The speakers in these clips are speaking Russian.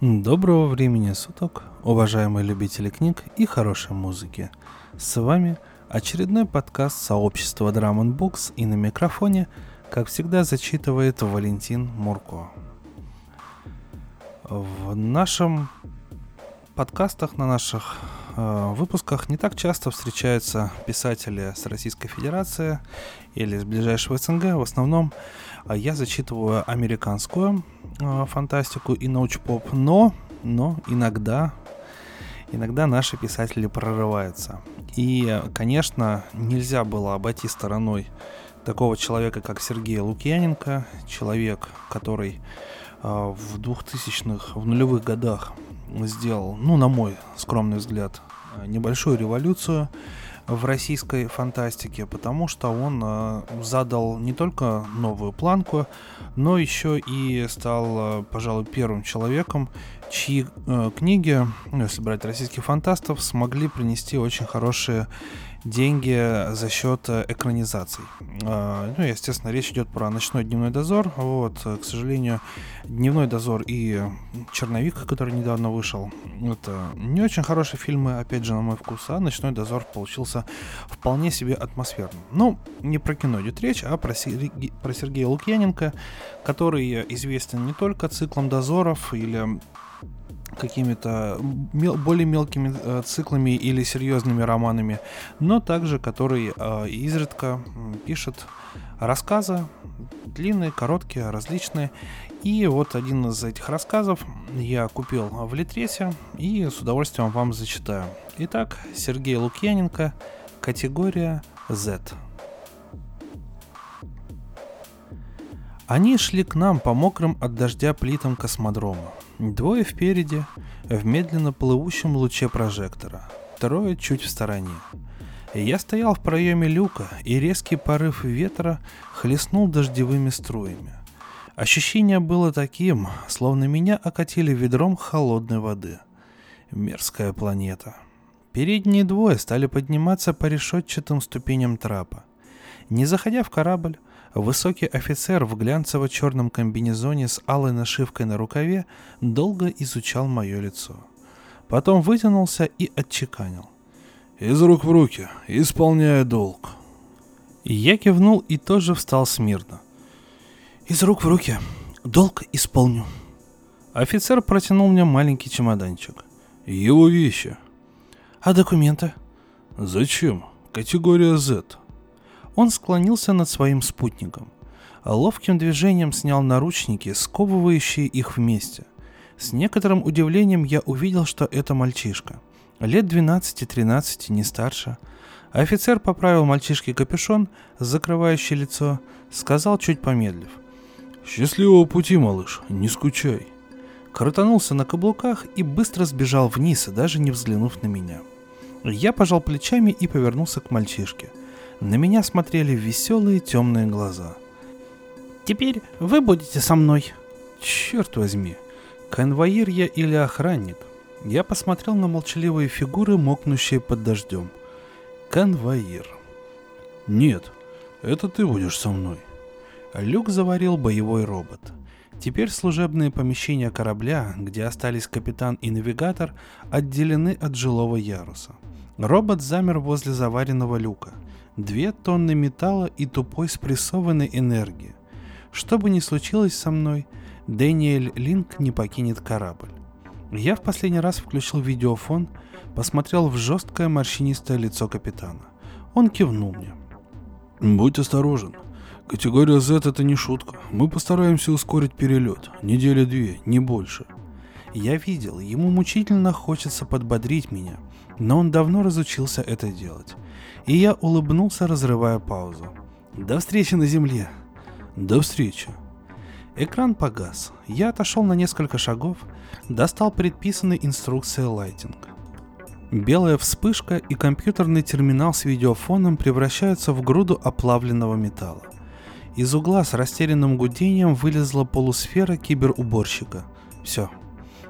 Доброго времени суток, уважаемые любители книг и хорошей музыки. С вами очередной подкаст сообщества Drum Books и на микрофоне, как всегда, зачитывает Валентин Мурко. В нашем подкастах, на наших э, выпусках не так часто встречаются писатели с Российской Федерации или с ближайшего СНГ. В основном э, я зачитываю американскую фантастику и научпоп, но, но иногда, иногда наши писатели прорываются. И, конечно, нельзя было обойти стороной такого человека, как Сергей Лукьяненко, человек, который э, в 2000-х, в нулевых годах сделал, ну, на мой скромный взгляд, небольшую революцию в российской фантастике, потому что он э, задал не только новую планку, но еще и стал, э, пожалуй, первым человеком, чьи э, книги, ну, если брать российских фантастов, смогли принести очень хорошие деньги за счет э, экранизаций. А, ну, естественно, речь идет про «Ночной дневной дозор». Вот, к сожалению, «Дневной дозор» и «Черновик», который недавно вышел, это не очень хорошие фильмы, опять же, на мой вкус, а «Ночной дозор» получился вполне себе атмосферным. Ну, не про кино идет речь, а про, Серге... про Сергея Лукьяненко, который известен не только циклом дозоров или какими-то мел- более мелкими э, циклами или серьезными романами, но также который э, изредка пишет рассказы, длинные, короткие, различные. И вот один из этих рассказов я купил в Литресе и с удовольствием вам зачитаю. Итак, Сергей Лукьяненко, категория Z. Они шли к нам по мокрым от дождя плитам космодрома. Двое впереди, в медленно плывущем луче прожектора, трое чуть в стороне. Я стоял в проеме люка, и резкий порыв ветра хлестнул дождевыми струями. Ощущение было таким, словно меня окатили ведром холодной воды. Мерзкая планета. Передние двое стали подниматься по решетчатым ступеням трапа. Не заходя в корабль, Высокий офицер в глянцево-черном комбинезоне с алой нашивкой на рукаве долго изучал мое лицо. Потом вытянулся и отчеканил. «Из рук в руки, исполняя долг». Я кивнул и тоже встал смирно. «Из рук в руки, долг исполню». Офицер протянул мне маленький чемоданчик. «Его вещи». «А документы?» «Зачем? Категория Z. Он склонился над своим спутником. Ловким движением снял наручники, сковывающие их вместе. С некоторым удивлением я увидел, что это мальчишка. Лет 12-13, не старше. Офицер поправил мальчишке капюшон, закрывающий лицо, сказал чуть помедлив. «Счастливого пути, малыш, не скучай». Крутанулся на каблуках и быстро сбежал вниз, даже не взглянув на меня. Я пожал плечами и повернулся к мальчишке – на меня смотрели веселые темные глаза. «Теперь вы будете со мной». «Черт возьми, конвоир я или охранник?» Я посмотрел на молчаливые фигуры, мокнущие под дождем. «Конвоир». «Нет, это ты будешь со мной». Люк заварил боевой робот. Теперь служебные помещения корабля, где остались капитан и навигатор, отделены от жилого яруса. Робот замер возле заваренного люка – Две тонны металла и тупой спрессованной энергии. Что бы ни случилось со мной, Дэниэль Линк не покинет корабль. Я в последний раз включил видеофон, посмотрел в жесткое морщинистое лицо капитана. Он кивнул мне. «Будь осторожен. Категория Z это не шутка. Мы постараемся ускорить перелет. Недели две, не больше». Я видел, ему мучительно хочется подбодрить меня, но он давно разучился это делать и я улыбнулся, разрывая паузу. «До встречи на земле!» «До встречи!» Экран погас. Я отошел на несколько шагов, достал предписанный инструкцией лайтинг. Белая вспышка и компьютерный терминал с видеофоном превращаются в груду оплавленного металла. Из угла с растерянным гудением вылезла полусфера киберуборщика. Все.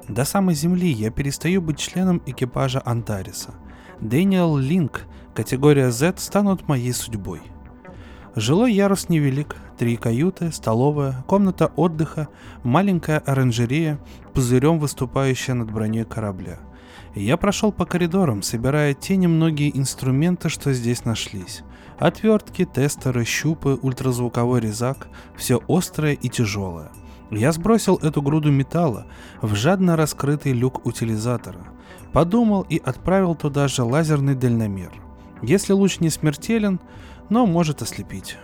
До самой земли я перестаю быть членом экипажа Антариса. Дэниел Линк Категория Z станут моей судьбой. Жилой ярус невелик, три каюты, столовая, комната отдыха, маленькая оранжерея, пузырем выступающая над броней корабля. Я прошел по коридорам, собирая те немногие инструменты, что здесь нашлись. Отвертки, тестеры, щупы, ультразвуковой резак, все острое и тяжелое. Я сбросил эту груду металла в жадно раскрытый люк утилизатора. Подумал и отправил туда же лазерный дальномер. Если луч не смертелен, но может ослепить.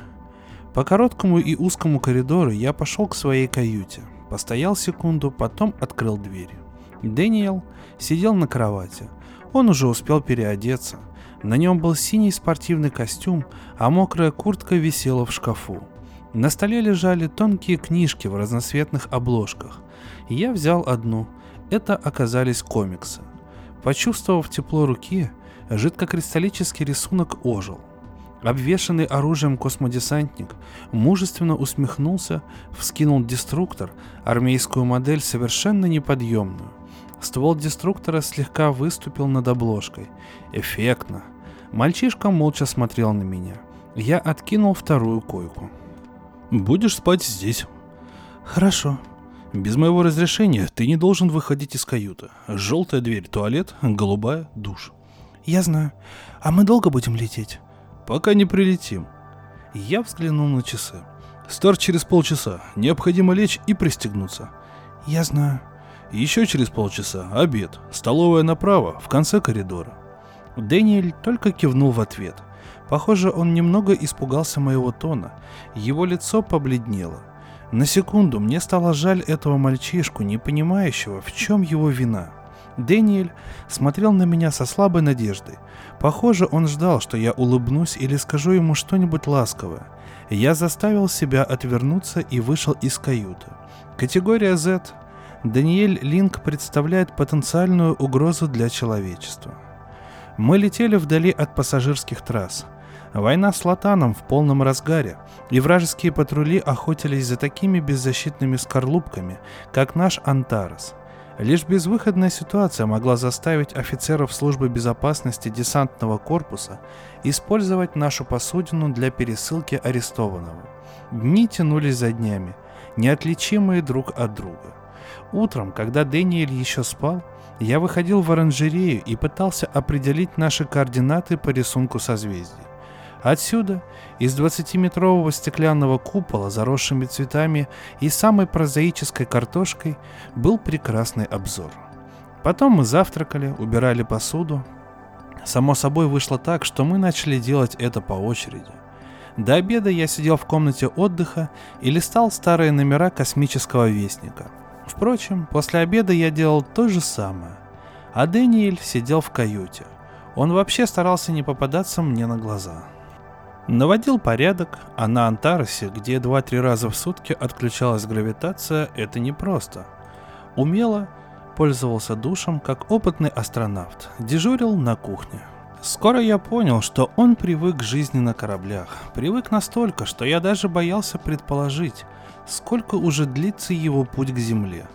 По короткому и узкому коридору я пошел к своей каюте. Постоял секунду, потом открыл дверь. Дэниел сидел на кровати. Он уже успел переодеться. На нем был синий спортивный костюм, а мокрая куртка висела в шкафу. На столе лежали тонкие книжки в разноцветных обложках. Я взял одну. Это оказались комиксы. Почувствовав тепло руки, жидкокристаллический рисунок ожил. Обвешанный оружием космодесантник мужественно усмехнулся, вскинул деструктор, армейскую модель совершенно неподъемную. Ствол деструктора слегка выступил над обложкой. Эффектно. Мальчишка молча смотрел на меня. Я откинул вторую койку. «Будешь спать здесь». «Хорошо». «Без моего разрешения ты не должен выходить из каюты. Желтая дверь, туалет, голубая, душ». «Я знаю. А мы долго будем лететь?» пока не прилетим. Я взглянул на часы. Старт через полчаса. Необходимо лечь и пристегнуться. Я знаю. Еще через полчаса обед. Столовая направо, в конце коридора. Дэниэль только кивнул в ответ. Похоже, он немного испугался моего тона. Его лицо побледнело. На секунду мне стало жаль этого мальчишку, не понимающего, в чем его вина. Дэниэль смотрел на меня со слабой надеждой. Похоже, он ждал, что я улыбнусь или скажу ему что-нибудь ласковое. Я заставил себя отвернуться и вышел из каюты. Категория Z. Даниэль Линк представляет потенциальную угрозу для человечества. Мы летели вдали от пассажирских трасс. Война с Латаном в полном разгаре, и вражеские патрули охотились за такими беззащитными скорлупками, как наш Антарес – Лишь безвыходная ситуация могла заставить офицеров службы безопасности десантного корпуса использовать нашу посудину для пересылки арестованного. Дни тянулись за днями, неотличимые друг от друга. Утром, когда Дэниэль еще спал, я выходил в оранжерею и пытался определить наши координаты по рисунку созвездий. Отсюда, из 20-метрового стеклянного купола, заросшими цветами и самой прозаической картошкой, был прекрасный обзор. Потом мы завтракали, убирали посуду. Само собой вышло так, что мы начали делать это по очереди. До обеда я сидел в комнате отдыха и листал старые номера космического вестника. Впрочем, после обеда я делал то же самое. А Дэниэль сидел в каюте. Он вообще старался не попадаться мне на глаза. Наводил порядок, а на Антаросе, где 2-3 раза в сутки отключалась гравитация, это непросто. Умело пользовался душем, как опытный астронавт, дежурил на кухне. Скоро я понял, что он привык к жизни на кораблях. Привык настолько, что я даже боялся предположить, сколько уже длится его путь к Земле.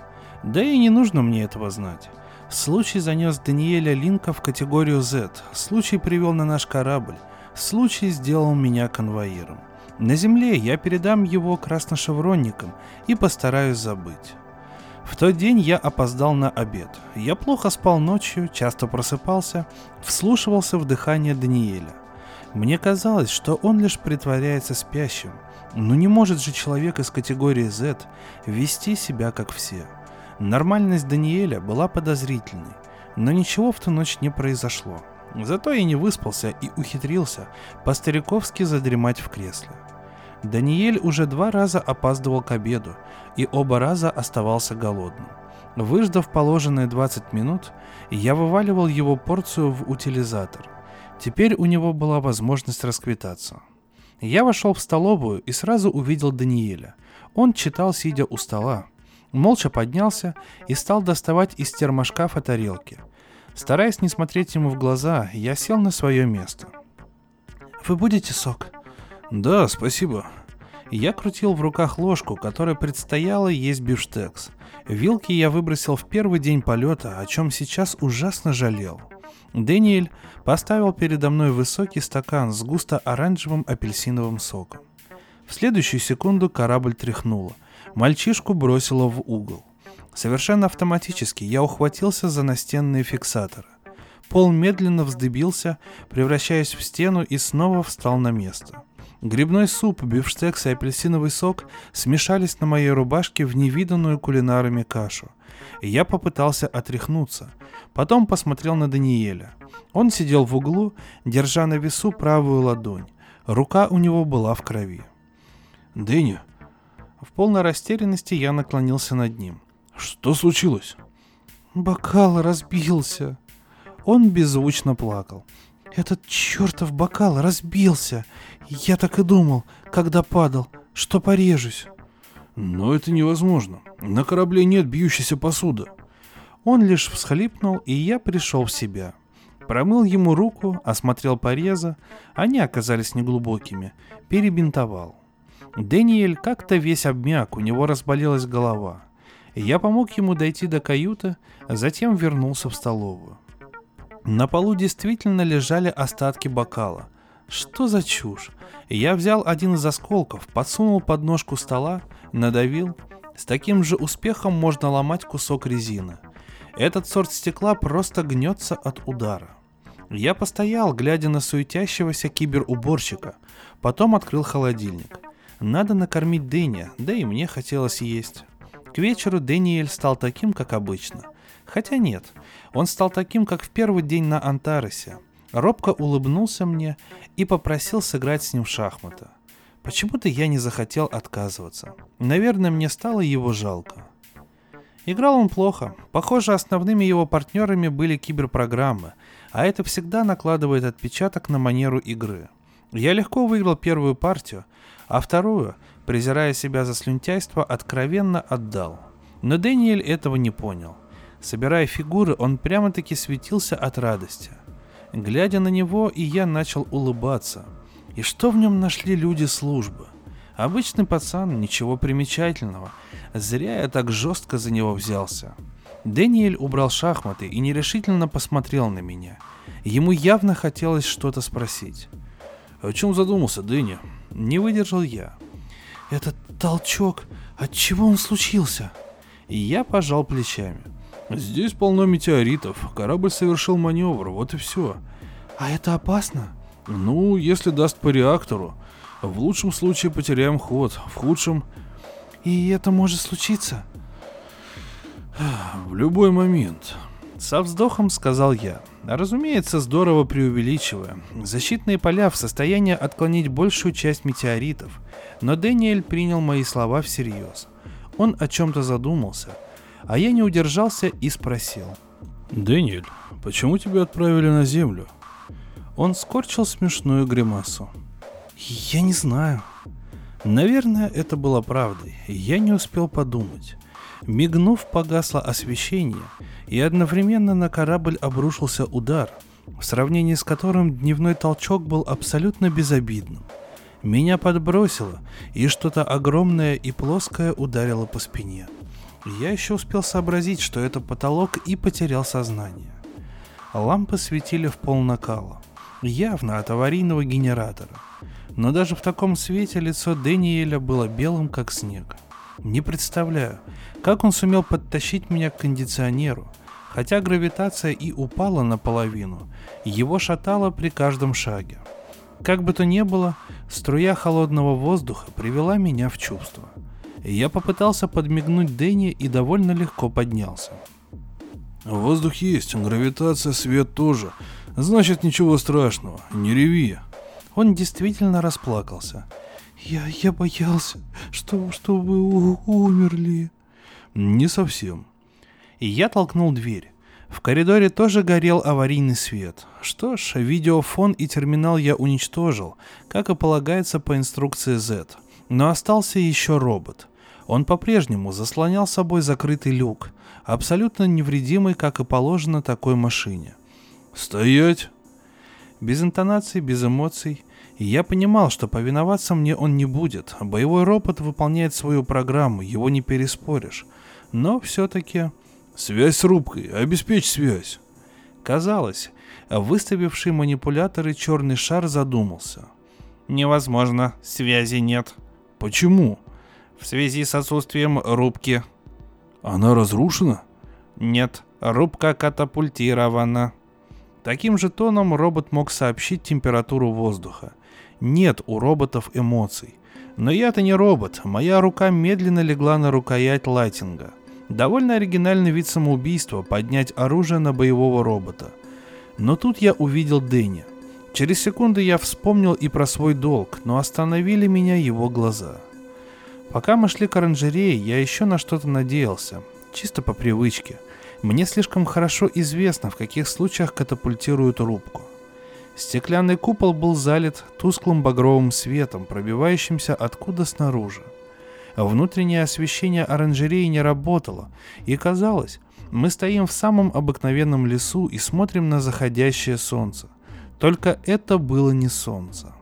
Да и не нужно мне этого знать. Случай занес Даниэля Линка в категорию Z. Случай привел на наш корабль. Случай сделал меня конвоиром. На земле я передам его красношевронникам и постараюсь забыть. В тот день я опоздал на обед. Я плохо спал ночью, часто просыпался, вслушивался в дыхание Даниэля. Мне казалось, что он лишь притворяется спящим. Но не может же человек из категории Z вести себя как все. Нормальность Даниэля была подозрительной, но ничего в ту ночь не произошло. Зато я не выспался и ухитрился по-стариковски задремать в кресле. Даниэль уже два раза опаздывал к обеду и оба раза оставался голодным. Выждав положенные 20 минут, я вываливал его порцию в утилизатор. Теперь у него была возможность расквитаться. Я вошел в столовую и сразу увидел Даниэля. Он читал, сидя у стола. Молча поднялся и стал доставать из термошкафа тарелки – Стараясь не смотреть ему в глаза, я сел на свое место. «Вы будете сок?» «Да, спасибо». Я крутил в руках ложку, которая предстояла есть бифштекс. Вилки я выбросил в первый день полета, о чем сейчас ужасно жалел. Дэниэль поставил передо мной высокий стакан с густо-оранжевым апельсиновым соком. В следующую секунду корабль тряхнуло. Мальчишку бросило в угол. Совершенно автоматически я ухватился за настенные фиксаторы. Пол медленно вздыбился, превращаясь в стену и снова встал на место. Грибной суп, бифштекс и апельсиновый сок смешались на моей рубашке в невиданную кулинарами кашу. И я попытался отряхнуться. Потом посмотрел на Даниэля. Он сидел в углу, держа на весу правую ладонь. Рука у него была в крови. «Дэнни!» В полной растерянности я наклонился над ним. «Что случилось?» «Бокал разбился!» Он беззвучно плакал. Этот чертов бокал разбился. Я так и думал, когда падал, что порежусь. Но это невозможно. На корабле нет бьющейся посуды. Он лишь всхлипнул, и я пришел в себя. Промыл ему руку, осмотрел порезы, они оказались неглубокими, перебинтовал. Дэниэль как-то весь обмяк, у него разболелась голова. Я помог ему дойти до каюты, затем вернулся в столовую. На полу действительно лежали остатки бокала. Что за чушь? Я взял один из осколков, подсунул под ножку стола, надавил. С таким же успехом можно ломать кусок резины. Этот сорт стекла просто гнется от удара. Я постоял, глядя на суетящегося киберуборщика. Потом открыл холодильник. Надо накормить Дэнни, да и мне хотелось есть. К вечеру Дэниэль стал таким, как обычно. Хотя нет, он стал таким, как в первый день на Антаросе. Робко улыбнулся мне и попросил сыграть с ним в шахматы. Почему-то я не захотел отказываться. Наверное, мне стало его жалко. Играл он плохо. Похоже, основными его партнерами были киберпрограммы, а это всегда накладывает отпечаток на манеру игры. Я легко выиграл первую партию, а вторую, презирая себя за слюнтяйство, откровенно отдал. Но Дэниэль этого не понял. Собирая фигуры, он прямо-таки светился от радости. Глядя на него, и я начал улыбаться. И что в нем нашли люди службы? Обычный пацан, ничего примечательного. Зря я так жестко за него взялся. Дэниэль убрал шахматы и нерешительно посмотрел на меня. Ему явно хотелось что-то спросить. «О чем задумался, Дэнни?» Не выдержал я. «Этот толчок, от чего он случился?» И я пожал плечами. Здесь полно метеоритов. Корабль совершил маневр, вот и все. А это опасно? Ну, если даст по реактору. В лучшем случае потеряем ход, в худшем... И это может случиться? В любой момент. Со вздохом сказал я. Разумеется, здорово преувеличивая. Защитные поля в состоянии отклонить большую часть метеоритов. Но Дэниэль принял мои слова всерьез. Он о чем-то задумался – а я не удержался и спросил. «Дэниэль, почему тебя отправили на Землю?» Он скорчил смешную гримасу. «Я не знаю». Наверное, это было правдой. Я не успел подумать. Мигнув, погасло освещение, и одновременно на корабль обрушился удар, в сравнении с которым дневной толчок был абсолютно безобидным. Меня подбросило, и что-то огромное и плоское ударило по спине – я еще успел сообразить, что это потолок, и потерял сознание. Лампы светили в пол накала, явно от аварийного генератора. Но даже в таком свете лицо Дэниеля было белым, как снег. Не представляю, как он сумел подтащить меня к кондиционеру, хотя гравитация и упала наполовину, его шатало при каждом шаге. Как бы то ни было, струя холодного воздуха привела меня в чувство – я попытался подмигнуть Дэнни и довольно легко поднялся. Воздух есть, гравитация, свет тоже. Значит, ничего страшного, не реви. Он действительно расплакался. Я, я боялся, что, что вы умерли. Не совсем. И я толкнул дверь. В коридоре тоже горел аварийный свет. Что ж, видеофон и терминал я уничтожил, как и полагается по инструкции Z. Но остался еще робот. Он по-прежнему заслонял собой закрытый люк, абсолютно невредимый, как и положено такой машине. «Стоять!» Без интонаций, без эмоций. И я понимал, что повиноваться мне он не будет. Боевой робот выполняет свою программу, его не переспоришь. Но все-таки... «Связь с рубкой, обеспечь связь!» Казалось, выставивший манипуляторы черный шар задумался. Невозможно, связи нет. Почему? В связи с отсутствием рубки. Она разрушена? Нет, рубка катапультирована. Таким же тоном робот мог сообщить температуру воздуха. Нет у роботов эмоций. Но я-то не робот, моя рука медленно легла на рукоять лайтинга. Довольно оригинальный вид самоубийства поднять оружие на боевого робота. Но тут я увидел Дэнни. Через секунду я вспомнил и про свой долг, но остановили меня его глаза. Пока мы шли к оранжерее, я еще на что-то надеялся, чисто по привычке. Мне слишком хорошо известно, в каких случаях катапультируют рубку. Стеклянный купол был залит тусклым багровым светом, пробивающимся откуда снаружи. Внутреннее освещение оранжереи не работало, и казалось, мы стоим в самом обыкновенном лесу и смотрим на заходящее солнце. Только это было не солнце.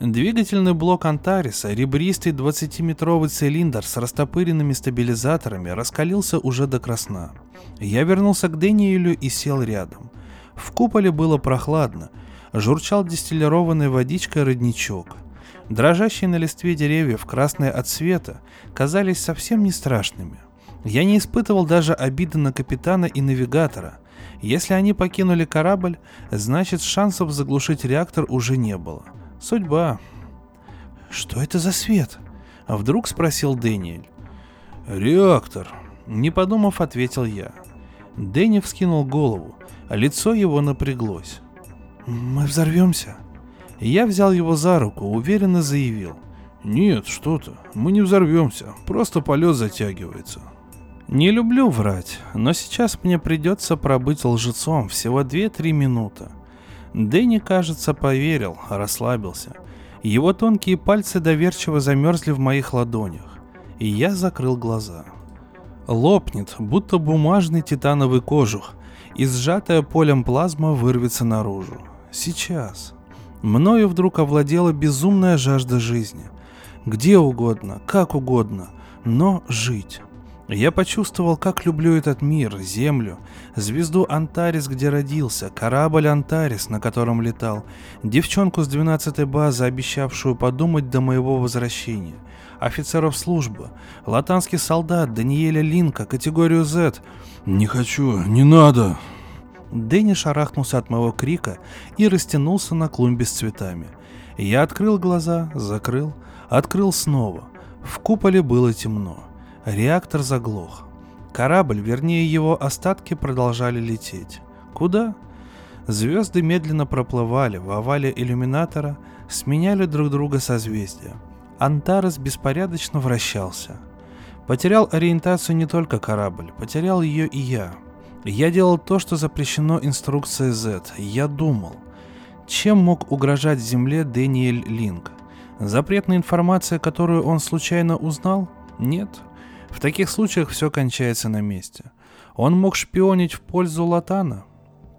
Двигательный блок Антариса, ребристый 20-метровый цилиндр с растопыренными стабилизаторами, раскалился уже до красна. Я вернулся к Дэниелю и сел рядом. В куполе было прохладно, журчал дистиллированной водичкой родничок. Дрожащие на листве деревьев, красные от света, казались совсем не страшными. Я не испытывал даже обиды на капитана и навигатора. Если они покинули корабль, значит шансов заглушить реактор уже не было. Судьба. Что это за свет? А вдруг спросил Дэниэль. Реактор. Не подумав, ответил я. Дэнни вскинул голову. Лицо его напряглось. «Мы взорвемся?» Я взял его за руку, уверенно заявил. «Нет, что ты, мы не взорвемся, просто полет затягивается». Не люблю врать, но сейчас мне придется пробыть лжецом всего 2-3 минуты. Дэнни, кажется, поверил, расслабился. Его тонкие пальцы доверчиво замерзли в моих ладонях, и я закрыл глаза. Лопнет, будто бумажный титановый кожух, и сжатая полем плазма вырвется наружу. Сейчас. Мною вдруг овладела безумная жажда жизни. Где угодно, как угодно, но жить. Я почувствовал, как люблю этот мир, Землю, звезду Антарис, где родился, корабль Антарис, на котором летал, девчонку с 12-й базы, обещавшую подумать до моего возвращения, офицеров службы, латанский солдат Даниэля Линка, категорию Z, «Не хочу, не надо!» Дэнни шарахнулся от моего крика и растянулся на клумбе с цветами. Я открыл глаза, закрыл, открыл снова. В куполе было темно. Реактор заглох. Корабль, вернее его остатки, продолжали лететь. Куда? Звезды медленно проплывали в овале иллюминатора, сменяли друг друга созвездия. Антарес беспорядочно вращался. Потерял ориентацию не только корабль, потерял ее и я. Я делал то, что запрещено инструкцией Z. Я думал. Чем мог угрожать Земле Дэниэль Линк? Запретная информация, которую он случайно узнал? Нет. В таких случаях все кончается на месте. Он мог шпионить в пользу Латана?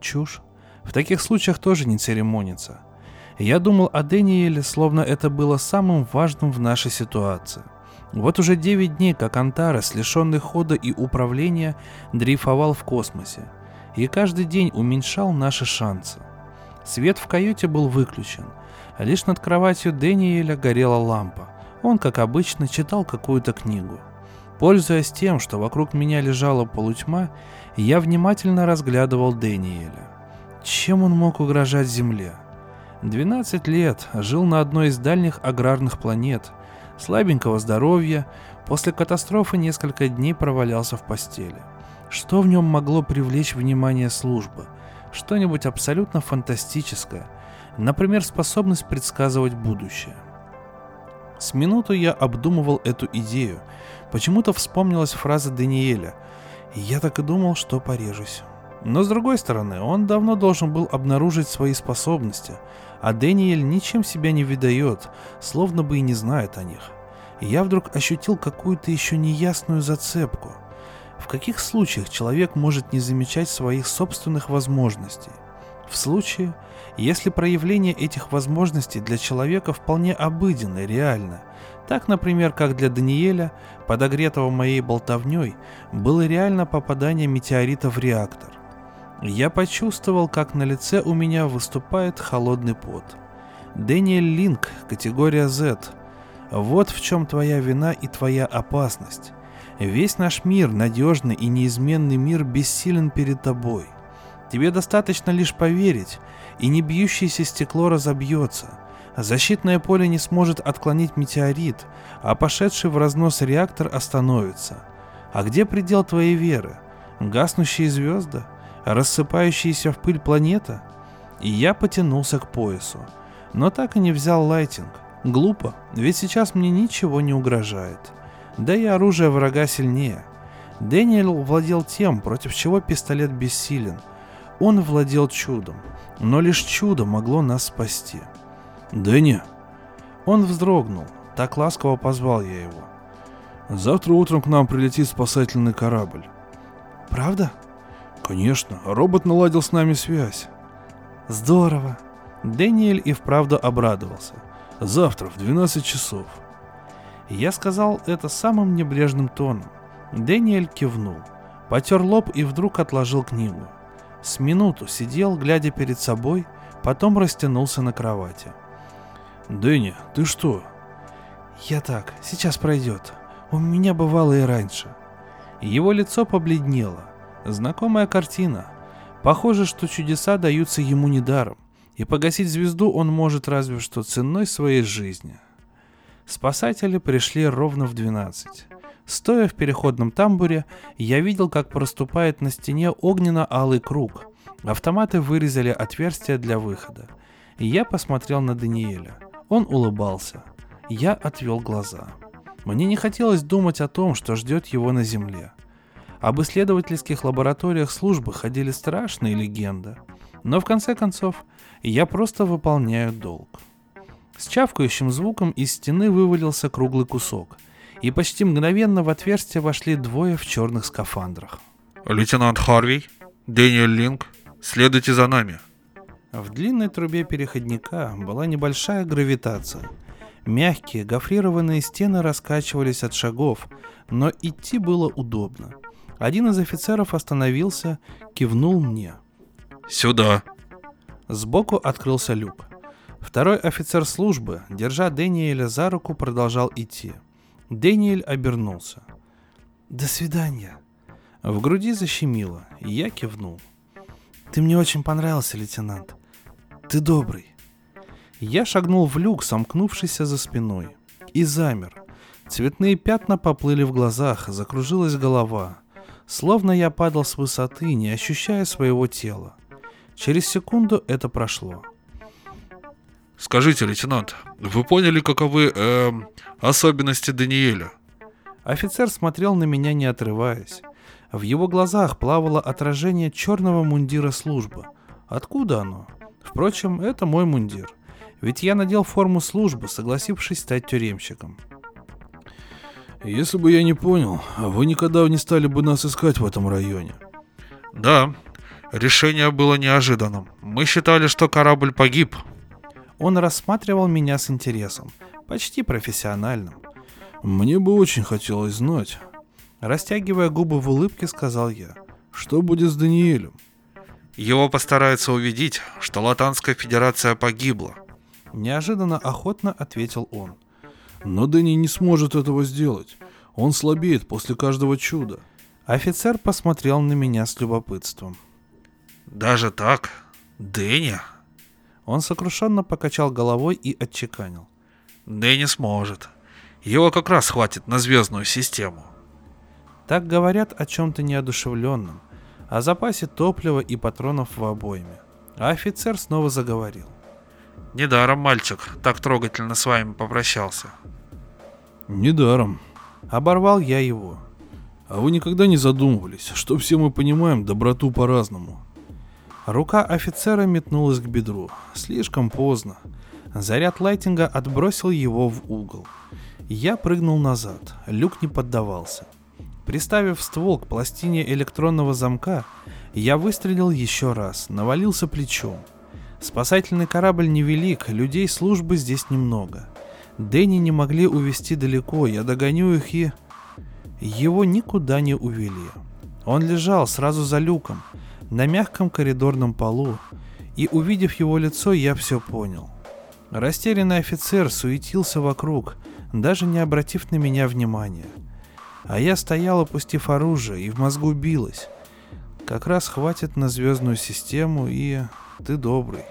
Чушь. В таких случаях тоже не церемонится. Я думал о Дэниеле, словно это было самым важным в нашей ситуации – вот уже 9 дней, как Антарес, лишенный хода и управления, дрейфовал в космосе, и каждый день уменьшал наши шансы. Свет в каюте был выключен, а лишь над кроватью Дэниеля горела лампа. Он, как обычно, читал какую-то книгу. Пользуясь тем, что вокруг меня лежала полутьма, я внимательно разглядывал Дэниеля. Чем он мог угрожать Земле? 12 лет жил на одной из дальних аграрных планет – слабенького здоровья, после катастрофы несколько дней провалялся в постели. Что в нем могло привлечь внимание службы? Что-нибудь абсолютно фантастическое, например, способность предсказывать будущее. С минуту я обдумывал эту идею. Почему-то вспомнилась фраза Даниэля «Я так и думал, что порежусь». Но с другой стороны, он давно должен был обнаружить свои способности, а Дэниэль ничем себя не выдает, словно бы и не знает о них. И я вдруг ощутил какую-то еще неясную зацепку. В каких случаях человек может не замечать своих собственных возможностей? В случае, если проявление этих возможностей для человека вполне обыденно и реально, так, например, как для Даниэля, подогретого моей болтовней, было реально попадание метеорита в реактор. Я почувствовал, как на лице у меня выступает холодный пот. Дэниэль Линк, категория Z. Вот в чем твоя вина и твоя опасность. Весь наш мир, надежный и неизменный мир, бессилен перед тобой. Тебе достаточно лишь поверить, и не бьющееся стекло разобьется. Защитное поле не сможет отклонить метеорит, а пошедший в разнос реактор остановится. А где предел твоей веры? Гаснущие звезды? Рассыпающаяся в пыль планета? И я потянулся к поясу, но так и не взял лайтинг. Глупо, ведь сейчас мне ничего не угрожает. Да и оружие врага сильнее. Дэниел владел тем, против чего пистолет бессилен. Он владел чудом, но лишь чудо могло нас спасти. «Дэнни!» Он вздрогнул, так ласково позвал я его. «Завтра утром к нам прилетит спасательный корабль». «Правда?» «Конечно, робот наладил с нами связь». «Здорово!» Дэниэль и вправду обрадовался. «Завтра в 12 часов». Я сказал это самым небрежным тоном. Дэниэль кивнул, потер лоб и вдруг отложил книгу. С минуту сидел, глядя перед собой, потом растянулся на кровати. «Дэнни, ты что?» «Я так, сейчас пройдет. У меня бывало и раньше». Его лицо побледнело. Знакомая картина. Похоже, что чудеса даются ему недаром, и погасить звезду он может разве что ценой своей жизни. Спасатели пришли ровно в 12. Стоя в переходном тамбуре, я видел, как проступает на стене огненно-алый круг. Автоматы вырезали отверстие для выхода. Я посмотрел на Даниэля. Он улыбался. Я отвел глаза. Мне не хотелось думать о том, что ждет его на Земле. Об исследовательских лабораториях службы ходили страшные легенды. Но в конце концов, я просто выполняю долг. С чавкающим звуком из стены вывалился круглый кусок, и почти мгновенно в отверстие вошли двое в черных скафандрах. «Лейтенант Харви, Дэниел Линк, следуйте за нами», в длинной трубе переходника была небольшая гравитация. Мягкие гофрированные стены раскачивались от шагов, но идти было удобно. Один из офицеров остановился, кивнул мне. «Сюда!» Сбоку открылся люк. Второй офицер службы, держа Дэниеля за руку, продолжал идти. Дэниэль обернулся. «До свидания». В груди защемило, и я кивнул. «Ты мне очень понравился, лейтенант. Ты добрый. Я шагнул в люк, сомкнувшийся за спиной, и замер. Цветные пятна поплыли в глазах, закружилась голова. Словно я падал с высоты, не ощущая своего тела. Через секунду это прошло. Скажите, лейтенант, вы поняли, каковы э, особенности Даниэля? Офицер смотрел на меня, не отрываясь. В его глазах плавало отражение черного мундира службы. Откуда оно? Впрочем, это мой мундир. Ведь я надел форму службы, согласившись стать тюремщиком. Если бы я не понял, вы никогда не стали бы нас искать в этом районе. Да, решение было неожиданным. Мы считали, что корабль погиб. Он рассматривал меня с интересом, почти профессиональным. Мне бы очень хотелось знать. Растягивая губы в улыбке, сказал я. Что будет с Даниэлем? Его постараются убедить, что Латанская Федерация погибла. Неожиданно охотно ответил он. Но Дэнни не сможет этого сделать. Он слабеет после каждого чуда. Офицер посмотрел на меня с любопытством. Даже так? Дэнни? Он сокрушенно покачал головой и отчеканил. Дэнни сможет. Его как раз хватит на звездную систему. Так говорят о чем-то неодушевленном, о запасе топлива и патронов в обойме. А офицер снова заговорил. Недаром мальчик так трогательно с вами попрощался. Недаром. Оборвал я его. А вы никогда не задумывались, что все мы понимаем доброту по-разному? Рука офицера метнулась к бедру. Слишком поздно. Заряд лайтинга отбросил его в угол. Я прыгнул назад. Люк не поддавался. Приставив ствол к пластине электронного замка, я выстрелил еще раз, навалился плечом. Спасательный корабль невелик, людей службы здесь немного. Дэнни не могли увести далеко, я догоню их и... Его никуда не увели. Он лежал сразу за люком. на мягком коридорном полу, и увидев его лицо, я все понял. Растерянный офицер суетился вокруг, даже не обратив на меня внимания. А я стоял, опустив оружие, и в мозгу билось. Как раз хватит на звездную систему, и ты добрый.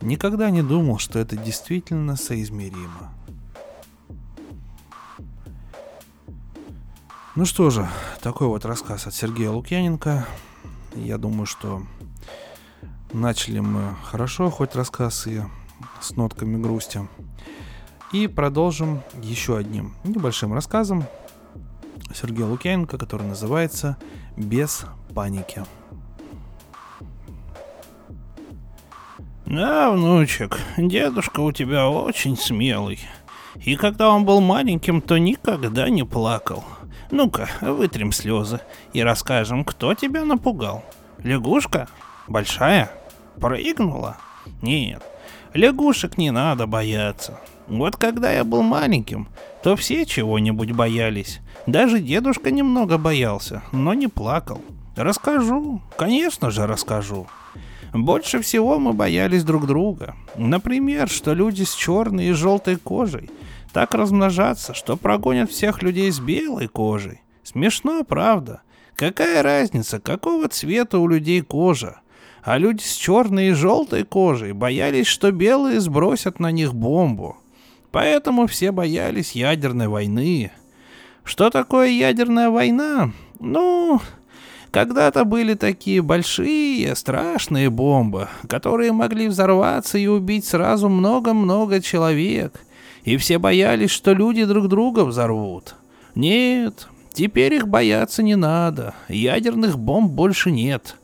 Никогда не думал, что это действительно соизмеримо. Ну что же, такой вот рассказ от Сергея Лукьяненко. Я думаю, что начали мы хорошо, хоть рассказ и с нотками грусти. И продолжим еще одним небольшим рассказом Сергея Лукьяненко, который называется «Без паники». Да, внучек, дедушка у тебя очень смелый. И когда он был маленьким, то никогда не плакал. Ну-ка, вытрем слезы и расскажем, кто тебя напугал. Лягушка? Большая? Прыгнула? Нет, лягушек не надо бояться. Вот когда я был маленьким, то все чего-нибудь боялись. Даже дедушка немного боялся, но не плакал. Расскажу, конечно же расскажу. Больше всего мы боялись друг друга. Например, что люди с черной и желтой кожей так размножаться, что прогонят всех людей с белой кожей. Смешно, правда? Какая разница, какого цвета у людей кожа? А люди с черной и желтой кожей боялись, что белые сбросят на них бомбу. Поэтому все боялись ядерной войны. Что такое ядерная война? Ну, когда-то были такие большие, страшные бомбы, которые могли взорваться и убить сразу много-много человек. И все боялись, что люди друг друга взорвут. Нет, теперь их бояться не надо. Ядерных бомб больше нет.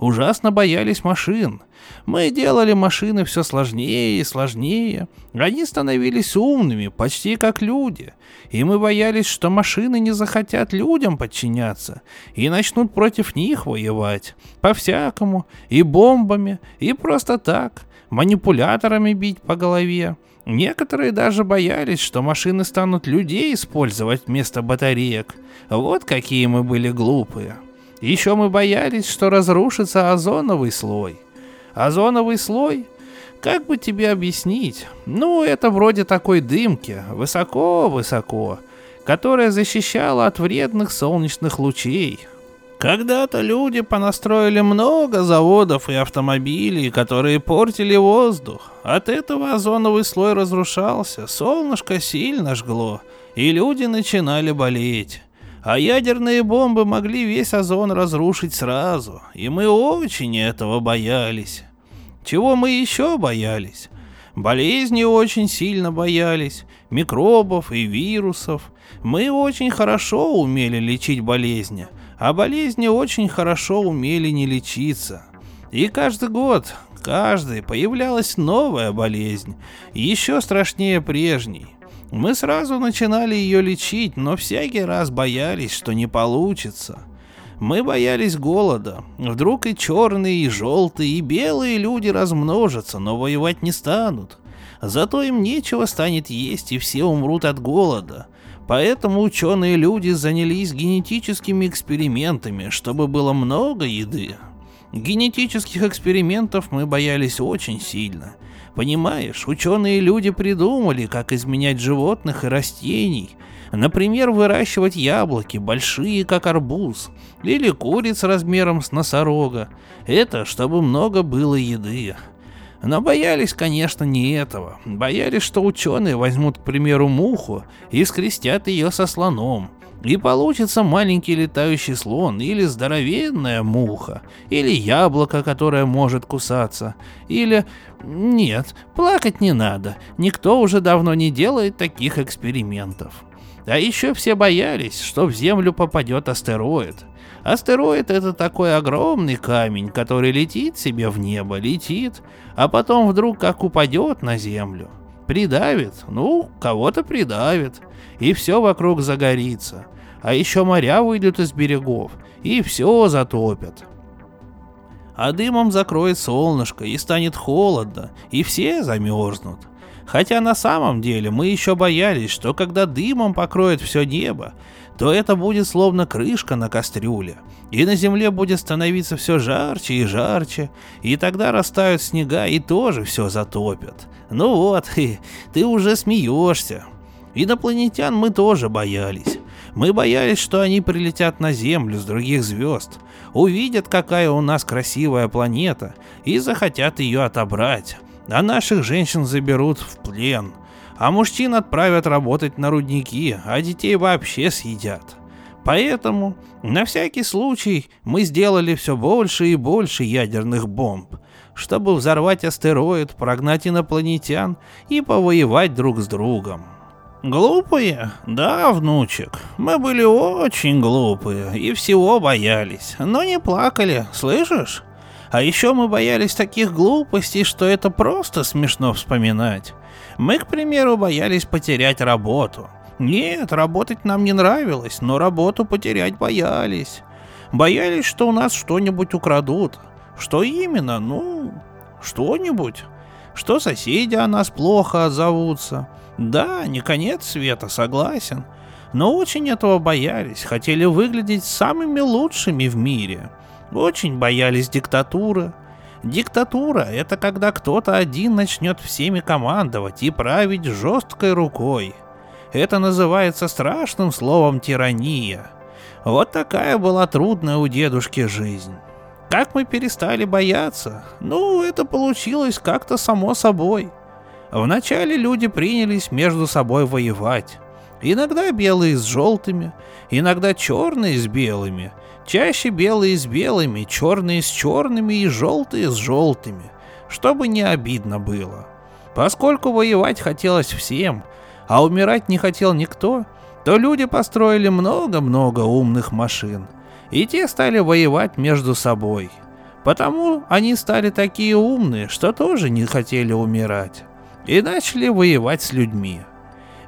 Ужасно боялись машин. Мы делали машины все сложнее и сложнее. Они становились умными, почти как люди. И мы боялись, что машины не захотят людям подчиняться и начнут против них воевать. По-всякому. И бомбами, и просто так. Манипуляторами бить по голове. Некоторые даже боялись, что машины станут людей использовать вместо батареек. Вот какие мы были глупые. Еще мы боялись, что разрушится озоновый слой. Озоновый слой? Как бы тебе объяснить? Ну, это вроде такой дымки, высоко-высоко, которая защищала от вредных солнечных лучей. Когда-то люди понастроили много заводов и автомобилей, которые портили воздух. От этого озоновый слой разрушался, солнышко сильно жгло, и люди начинали болеть. А ядерные бомбы могли весь озон разрушить сразу, и мы очень этого боялись. Чего мы еще боялись? Болезни очень сильно боялись, микробов и вирусов. Мы очень хорошо умели лечить болезни, а болезни очень хорошо умели не лечиться. И каждый год, каждый, появлялась новая болезнь, еще страшнее прежней. Мы сразу начинали ее лечить, но всякий раз боялись, что не получится. Мы боялись голода. Вдруг и черные, и желтые, и белые люди размножатся, но воевать не станут. Зато им нечего станет есть, и все умрут от голода. Поэтому ученые люди занялись генетическими экспериментами, чтобы было много еды. Генетических экспериментов мы боялись очень сильно – Понимаешь, ученые люди придумали, как изменять животных и растений. Например, выращивать яблоки, большие, как арбуз, или куриц размером с носорога. Это чтобы много было еды. Но боялись, конечно, не этого. Боялись, что ученые возьмут, к примеру, муху и скрестят ее со слоном – и получится маленький летающий слон, или здоровенная муха, или яблоко, которое может кусаться, или... Нет, плакать не надо, никто уже давно не делает таких экспериментов. А еще все боялись, что в Землю попадет астероид. Астероид это такой огромный камень, который летит себе в небо, летит, а потом вдруг как упадет на Землю. Придавит, ну, кого-то придавит, и все вокруг загорится а еще моря выйдут из берегов и все затопят. А дымом закроет солнышко и станет холодно, и все замерзнут. Хотя на самом деле мы еще боялись, что когда дымом покроет все небо, то это будет словно крышка на кастрюле, и на земле будет становиться все жарче и жарче, и тогда растают снега и тоже все затопят. Ну вот, и ты уже смеешься. Инопланетян мы тоже боялись. Мы боялись, что они прилетят на Землю с других звезд, увидят, какая у нас красивая планета, и захотят ее отобрать. А наших женщин заберут в плен, а мужчин отправят работать на рудники, а детей вообще съедят. Поэтому, на всякий случай, мы сделали все больше и больше ядерных бомб, чтобы взорвать астероид, прогнать инопланетян и повоевать друг с другом. Глупые? Да, внучек. Мы были очень глупые и всего боялись, но не плакали, слышишь? А еще мы боялись таких глупостей, что это просто смешно вспоминать. Мы, к примеру, боялись потерять работу. Нет, работать нам не нравилось, но работу потерять боялись. Боялись, что у нас что-нибудь украдут. Что именно? Ну, что-нибудь. Что соседи о нас плохо отзовутся. Да, не конец света, согласен. Но очень этого боялись, хотели выглядеть самыми лучшими в мире. Очень боялись диктатуры. Диктатура – это когда кто-то один начнет всеми командовать и править жесткой рукой. Это называется страшным словом тирания. Вот такая была трудная у дедушки жизнь. Как мы перестали бояться? Ну, это получилось как-то само собой. Вначале люди принялись между собой воевать. Иногда белые с желтыми, иногда черные с белыми, чаще белые с белыми, черные с черными и желтые с желтыми, чтобы не обидно было. Поскольку воевать хотелось всем, а умирать не хотел никто, то люди построили много-много умных машин, и те стали воевать между собой. Потому они стали такие умные, что тоже не хотели умирать и начали воевать с людьми.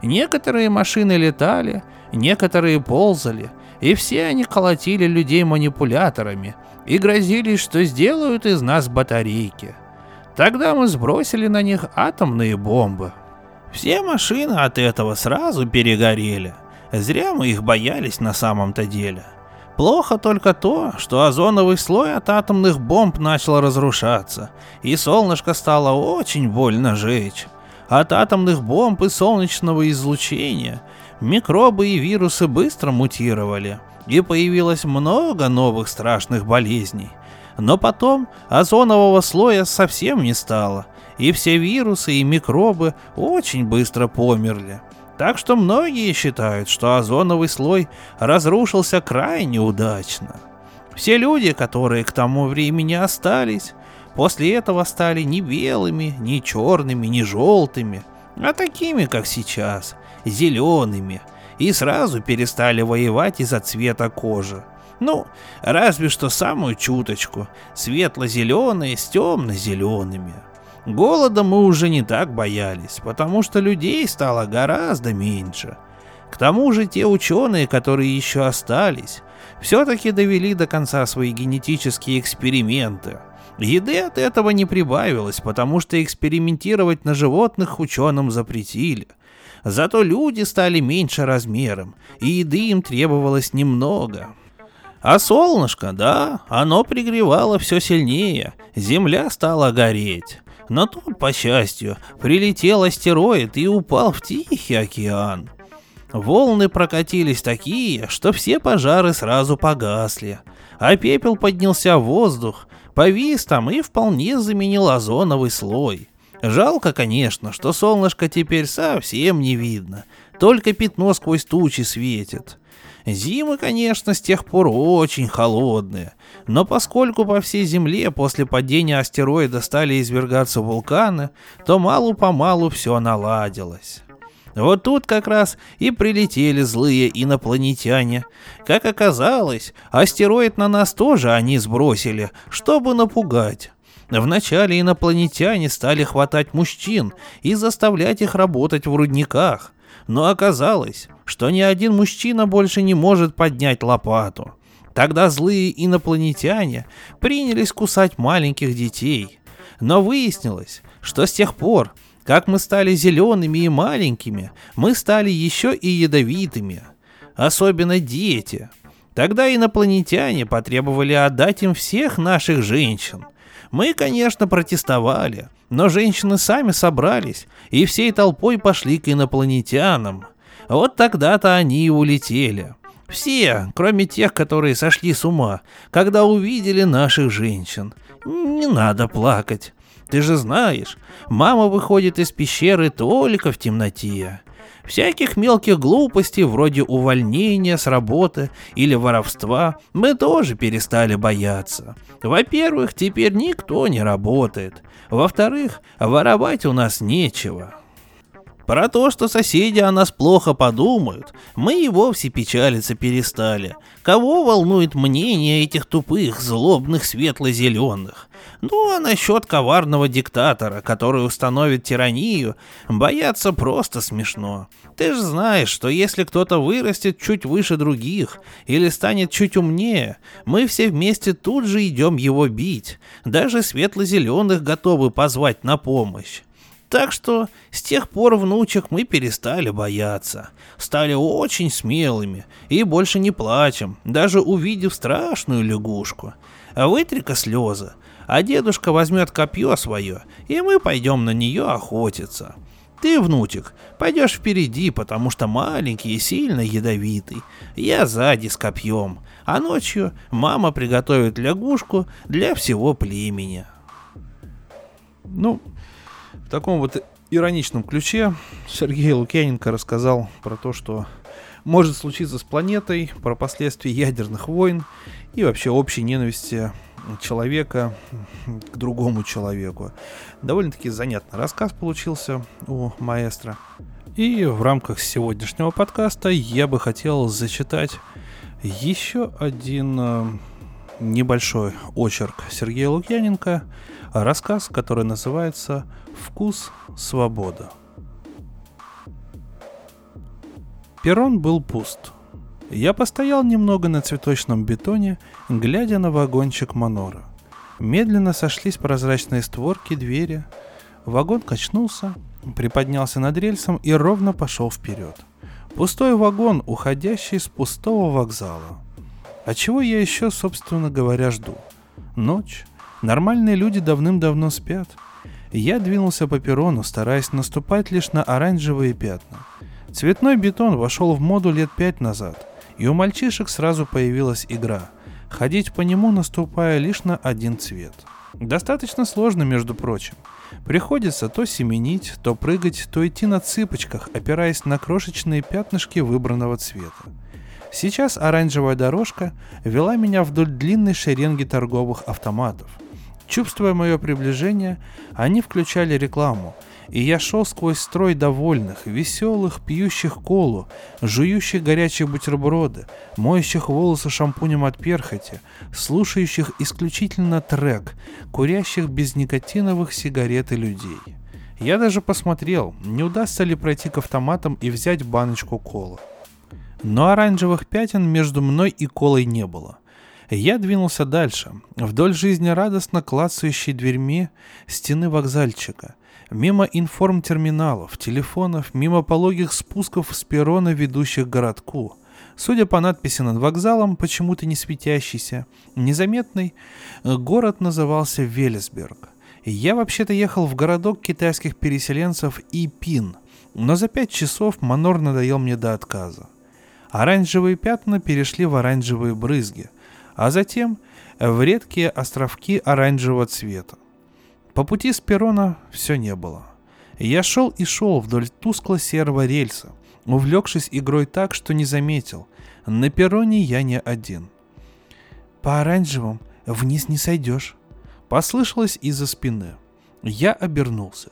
Некоторые машины летали, некоторые ползали, и все они колотили людей манипуляторами и грозились, что сделают из нас батарейки. Тогда мы сбросили на них атомные бомбы. Все машины от этого сразу перегорели. Зря мы их боялись на самом-то деле. Плохо только то, что озоновый слой от атомных бомб начал разрушаться, и солнышко стало очень больно жечь. От атомных бомб и солнечного излучения микробы и вирусы быстро мутировали, и появилось много новых страшных болезней. Но потом озонового слоя совсем не стало, и все вирусы и микробы очень быстро померли. Так что многие считают, что озоновый слой разрушился крайне удачно. Все люди, которые к тому времени остались, после этого стали не белыми, не черными, не желтыми, а такими, как сейчас, зелеными, и сразу перестали воевать из-за цвета кожи. Ну, разве что самую чуточку, светло-зеленые с темно-зелеными. Голода мы уже не так боялись, потому что людей стало гораздо меньше. К тому же те ученые, которые еще остались, все-таки довели до конца свои генетические эксперименты. Еды от этого не прибавилось, потому что экспериментировать на животных ученым запретили. Зато люди стали меньше размером, и еды им требовалось немного. А солнышко, да, оно пригревало все сильнее, земля стала гореть. Но тут, по счастью, прилетел астероид и упал в Тихий океан. Волны прокатились такие, что все пожары сразу погасли, а пепел поднялся в воздух, повис там и вполне заменил озоновый слой. Жалко, конечно, что солнышко теперь совсем не видно, только пятно сквозь тучи светит. Зимы, конечно, с тех пор очень холодные, но поскольку по всей Земле после падения астероида стали извергаться вулканы, то малу-помалу все наладилось. Вот тут как раз и прилетели злые инопланетяне. Как оказалось, астероид на нас тоже они сбросили, чтобы напугать. Вначале инопланетяне стали хватать мужчин и заставлять их работать в рудниках. Но оказалось, что ни один мужчина больше не может поднять лопату. Тогда злые инопланетяне принялись кусать маленьких детей. Но выяснилось, что с тех пор Как мы стали зелеными и маленькими, мы стали еще и ядовитыми. Особенно дети. Тогда инопланетяне потребовали отдать им всех наших женщин. Мы, конечно, протестовали, но женщины сами собрались и всей толпой пошли к инопланетянам. Вот тогда-то они и улетели. Все, кроме тех, которые сошли с ума, когда увидели наших женщин. Не надо плакать. Ты же знаешь, мама выходит из пещеры только в темноте. Всяких мелких глупостей, вроде увольнения с работы или воровства, мы тоже перестали бояться. Во-первых, теперь никто не работает. Во-вторых, воровать у нас нечего. Про то, что соседи о нас плохо подумают, мы и вовсе печалиться перестали. Кого волнует мнение этих тупых, злобных, светло-зеленых? Ну а насчет коварного диктатора, который установит тиранию, бояться просто смешно. Ты же знаешь, что если кто-то вырастет чуть выше других или станет чуть умнее, мы все вместе тут же идем его бить. Даже светло-зеленых готовы позвать на помощь. Так что с тех пор, внучек, мы перестали бояться. Стали очень смелыми и больше не плачем, даже увидев страшную лягушку. А вытри-ка слезы, а дедушка возьмет копье свое, и мы пойдем на нее охотиться. Ты, внучек, пойдешь впереди, потому что маленький и сильно ядовитый. Я сзади с копьем, а ночью мама приготовит лягушку для всего племени. Ну, в таком вот ироничном ключе Сергей Лукьяненко рассказал про то, что может случиться с планетой, про последствия ядерных войн и вообще общей ненависти человека к другому человеку. Довольно-таки занятный рассказ получился у маэстро. И в рамках сегодняшнего подкаста я бы хотел зачитать еще один э, небольшой очерк Сергея Лукьяненко, рассказ, который называется Вкус свобода. Перрон был пуст. Я постоял немного на цветочном бетоне, глядя на вагончик Манора. Медленно сошлись прозрачные створки двери. Вагон качнулся, приподнялся над рельсом и ровно пошел вперед. Пустой вагон, уходящий с пустого вокзала. А чего я еще, собственно говоря, жду? Ночь. Нормальные люди давным-давно спят. Я двинулся по перрону, стараясь наступать лишь на оранжевые пятна. Цветной бетон вошел в моду лет пять назад, и у мальчишек сразу появилась игра – ходить по нему, наступая лишь на один цвет. Достаточно сложно, между прочим. Приходится то семенить, то прыгать, то идти на цыпочках, опираясь на крошечные пятнышки выбранного цвета. Сейчас оранжевая дорожка вела меня вдоль длинной шеренги торговых автоматов – Чувствуя мое приближение, они включали рекламу, и я шел сквозь строй довольных, веселых, пьющих колу, жующих горячие бутерброды, моющих волосы шампунем от перхоти, слушающих исключительно трек, курящих без никотиновых сигарет и людей. Я даже посмотрел, не удастся ли пройти к автоматам и взять баночку кола. Но оранжевых пятен между мной и колой не было. Я двинулся дальше, вдоль жизнерадостно клацающей дверьми стены вокзальчика, мимо информтерминалов, телефонов, мимо пологих спусков с перрона, ведущих к городку. Судя по надписи над вокзалом, почему-то не светящийся, незаметный, город назывался Велесберг. Я вообще-то ехал в городок китайских переселенцев Ипин, но за пять часов Манор надоел мне до отказа. Оранжевые пятна перешли в оранжевые брызги – а затем в редкие островки оранжевого цвета. По пути с перрона все не было. Я шел и шел вдоль тускло-серого рельса, увлекшись игрой так, что не заметил. На перроне я не один. «По оранжевым вниз не сойдешь», — послышалось из-за спины. Я обернулся.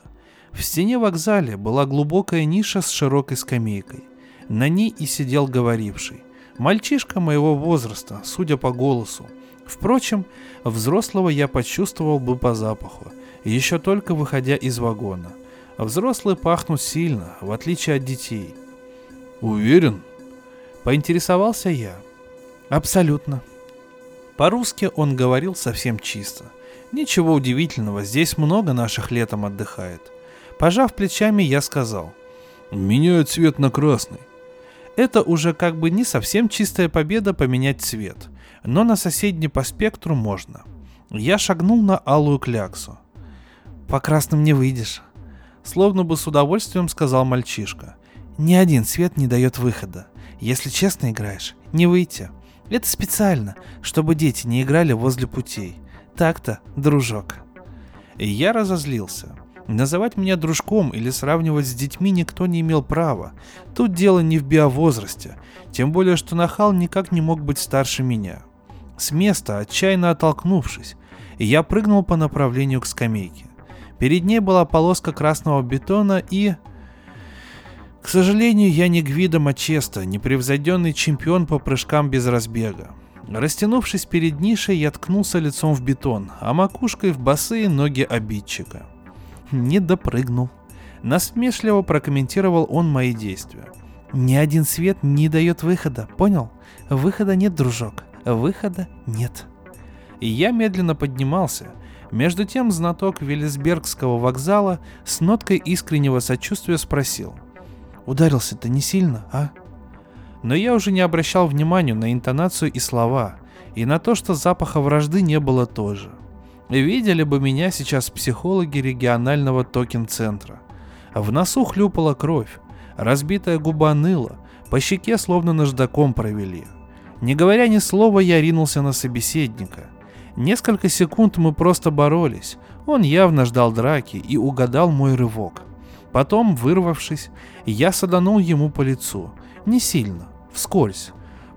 В стене вокзале была глубокая ниша с широкой скамейкой. На ней и сидел говоривший. Мальчишка моего возраста, судя по голосу. Впрочем, взрослого я почувствовал бы по запаху, еще только выходя из вагона. Взрослые пахнут сильно, в отличие от детей. Уверен? Поинтересовался я. Абсолютно. По-русски он говорил совсем чисто. Ничего удивительного, здесь много наших летом отдыхает. Пожав плечами, я сказал. Меняют цвет на красный. Это уже как бы не совсем чистая победа поменять цвет, но на соседний по спектру можно. Я шагнул на алую кляксу. По красным не выйдешь. Словно бы с удовольствием сказал мальчишка. Ни один цвет не дает выхода. Если честно играешь, не выйти. Это специально, чтобы дети не играли возле путей. Так-то, дружок. И я разозлился. Называть меня дружком или сравнивать с детьми никто не имел права. Тут дело не в биовозрасте, тем более что нахал никак не мог быть старше меня. С места, отчаянно оттолкнувшись, я прыгнул по направлению к скамейке. Перед ней была полоска красного бетона и... К сожалению, я не Гвида Мачеста, непревзойденный чемпион по прыжкам без разбега. Растянувшись перед нишей, я ткнулся лицом в бетон, а макушкой в босые ноги обидчика не допрыгнул. Насмешливо прокомментировал он мои действия. Ни один свет не дает выхода, понял? Выхода нет, дружок, выхода нет. И я медленно поднимался. Между тем знаток Велисбергского вокзала с ноткой искреннего сочувствия спросил. «Ударился-то не сильно, а?» Но я уже не обращал внимания на интонацию и слова, и на то, что запаха вражды не было тоже. Видели бы меня сейчас психологи регионального токен-центра. В носу хлюпала кровь, разбитая губа ныла, по щеке словно наждаком провели. Не говоря ни слова, я ринулся на собеседника. Несколько секунд мы просто боролись. Он явно ждал драки и угадал мой рывок. Потом, вырвавшись, я саданул ему по лицу. Не сильно, вскользь.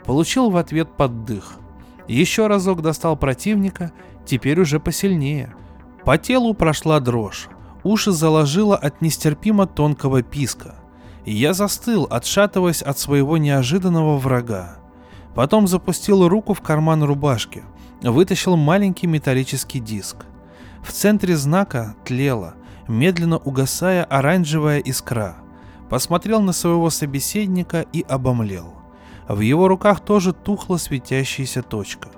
Получил в ответ поддых. Еще разок достал противника теперь уже посильнее. По телу прошла дрожь, уши заложило от нестерпимо тонкого писка. Я застыл, отшатываясь от своего неожиданного врага. Потом запустил руку в карман рубашки, вытащил маленький металлический диск. В центре знака тлела, медленно угасая оранжевая искра. Посмотрел на своего собеседника и обомлел. В его руках тоже тухла светящаяся точка.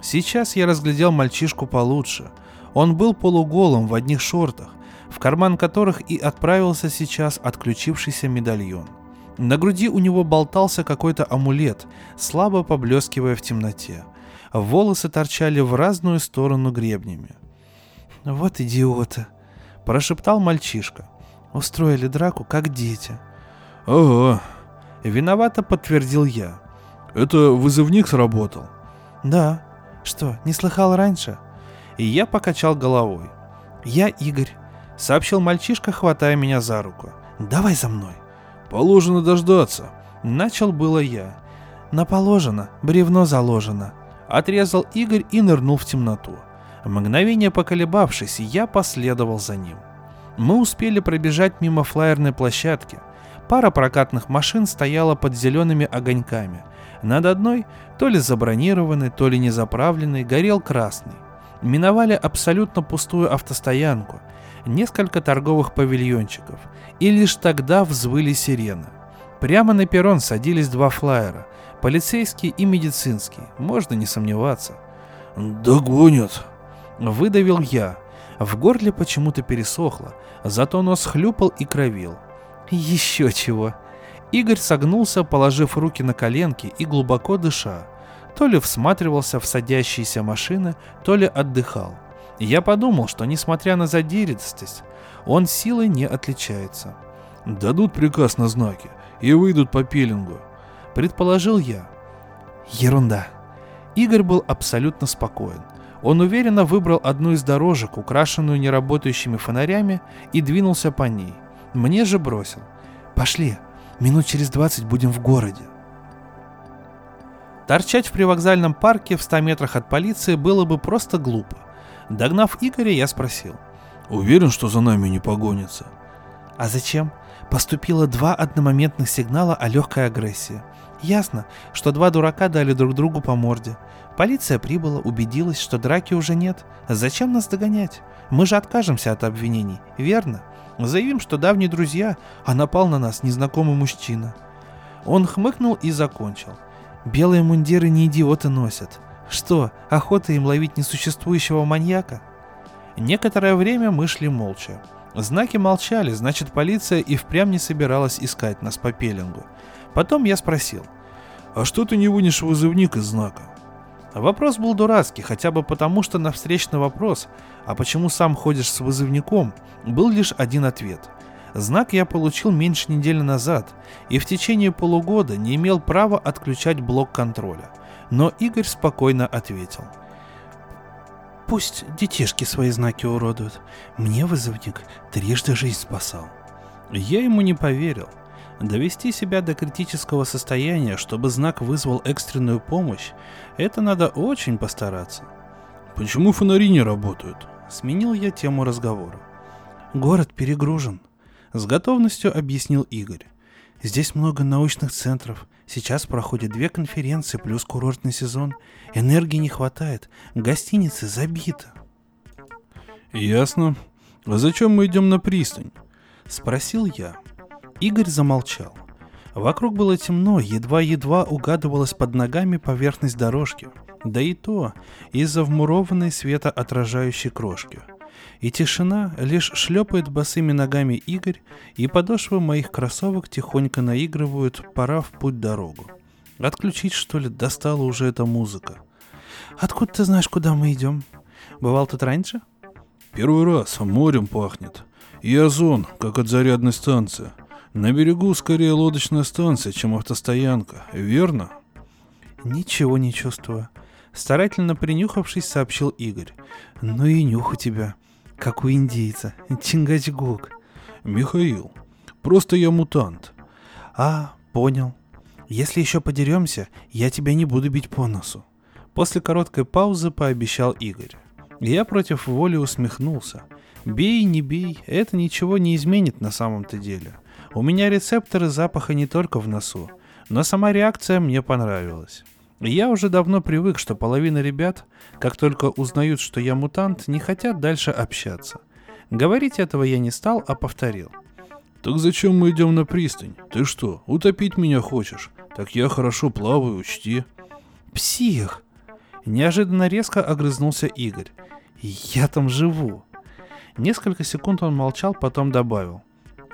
Сейчас я разглядел мальчишку получше. Он был полуголым в одних шортах, в карман которых и отправился сейчас отключившийся медальон. На груди у него болтался какой-то амулет, слабо поблескивая в темноте. Волосы торчали в разную сторону гребнями. «Вот идиоты!» – прошептал мальчишка. «Устроили драку, как дети». «Ага», – виновато подтвердил я. «Это вызывник сработал?» «Да», что, не слыхал раньше? И я покачал головой. Я Игорь, сообщил мальчишка, хватая меня за руку. Давай за мной. Положено дождаться. Начал было я. На положено, бревно заложено. Отрезал Игорь и нырнул в темноту. Мгновение поколебавшись, я последовал за ним. Мы успели пробежать мимо флайерной площадки. Пара прокатных машин стояла под зелеными огоньками, над одной, то ли забронированный, то ли не заправленный, горел красный. Миновали абсолютно пустую автостоянку, несколько торговых павильончиков, и лишь тогда взвыли сирены. Прямо на перрон садились два флайера, полицейский и медицинский, можно не сомневаться. «Догонят!» — выдавил я. В горле почему-то пересохло, зато нос хлюпал и кровил. «Еще чего!» Игорь согнулся, положив руки на коленки и глубоко дыша. То ли всматривался в садящиеся машины, то ли отдыхал. Я подумал, что несмотря на задиристость, он силой не отличается. «Дадут приказ на знаки и выйдут по пилингу», — предположил я. Ерунда. Игорь был абсолютно спокоен. Он уверенно выбрал одну из дорожек, украшенную неработающими фонарями, и двинулся по ней. Мне же бросил. «Пошли, Минут через двадцать будем в городе. Торчать в привокзальном парке в 100 метрах от полиции было бы просто глупо. Догнав Игоря, я спросил. «Уверен, что за нами не погонится?» «А зачем?» Поступило два одномоментных сигнала о легкой агрессии. Ясно, что два дурака дали друг другу по морде. Полиция прибыла, убедилась, что драки уже нет. Зачем нас догонять? Мы же откажемся от обвинений, верно? Заявим, что давние друзья, а напал на нас незнакомый мужчина. Он хмыкнул и закончил. Белые мундиры не идиоты носят. Что, охота им ловить несуществующего маньяка? Некоторое время мы шли молча. Знаки молчали, значит полиция и впрямь не собиралась искать нас по пеленгу. Потом я спросил. «А что ты не вынешь вызывник из знака?» Вопрос был дурацкий, хотя бы потому, что на встречный вопрос, а почему сам ходишь с вызывником, был лишь один ответ. Знак я получил меньше недели назад, и в течение полугода не имел права отключать блок контроля. Но Игорь спокойно ответил. Пусть детишки свои знаки уродуют. Мне вызывник трижды жизнь спасал. Я ему не поверил. Довести себя до критического состояния, чтобы знак вызвал экстренную помощь, это надо очень постараться. Почему фонари не работают? Сменил я тему разговора. Город перегружен. С готовностью объяснил Игорь. Здесь много научных центров. Сейчас проходят две конференции плюс курортный сезон. Энергии не хватает. Гостиницы забиты. Ясно. А зачем мы идем на пристань? Спросил я. Игорь замолчал. Вокруг было темно, едва-едва угадывалась под ногами поверхность дорожки. Да и то из-за вмурованной светоотражающей крошки. И тишина лишь шлепает босыми ногами Игорь, и подошвы моих кроссовок тихонько наигрывают «Пора в путь дорогу». Отключить, что ли, достала уже эта музыка. Откуда ты знаешь, куда мы идем? Бывал тут раньше? Первый раз, морем пахнет. И озон, как от зарядной станции. На берегу скорее лодочная станция, чем автостоянка, верно? Ничего не чувствую. Старательно принюхавшись, сообщил Игорь. Ну и нюх у тебя, как у индейца, Чингачгук. Михаил, просто я мутант. А, понял. Если еще подеремся, я тебя не буду бить по носу. После короткой паузы пообещал Игорь. Я против воли усмехнулся. Бей, не бей, это ничего не изменит на самом-то деле. У меня рецепторы запаха не только в носу, но сама реакция мне понравилась. Я уже давно привык, что половина ребят, как только узнают, что я мутант, не хотят дальше общаться. Говорить этого я не стал, а повторил. «Так зачем мы идем на пристань? Ты что, утопить меня хочешь? Так я хорошо плаваю, учти». «Псих!» Неожиданно резко огрызнулся Игорь. «Я там живу». Несколько секунд он молчал, потом добавил.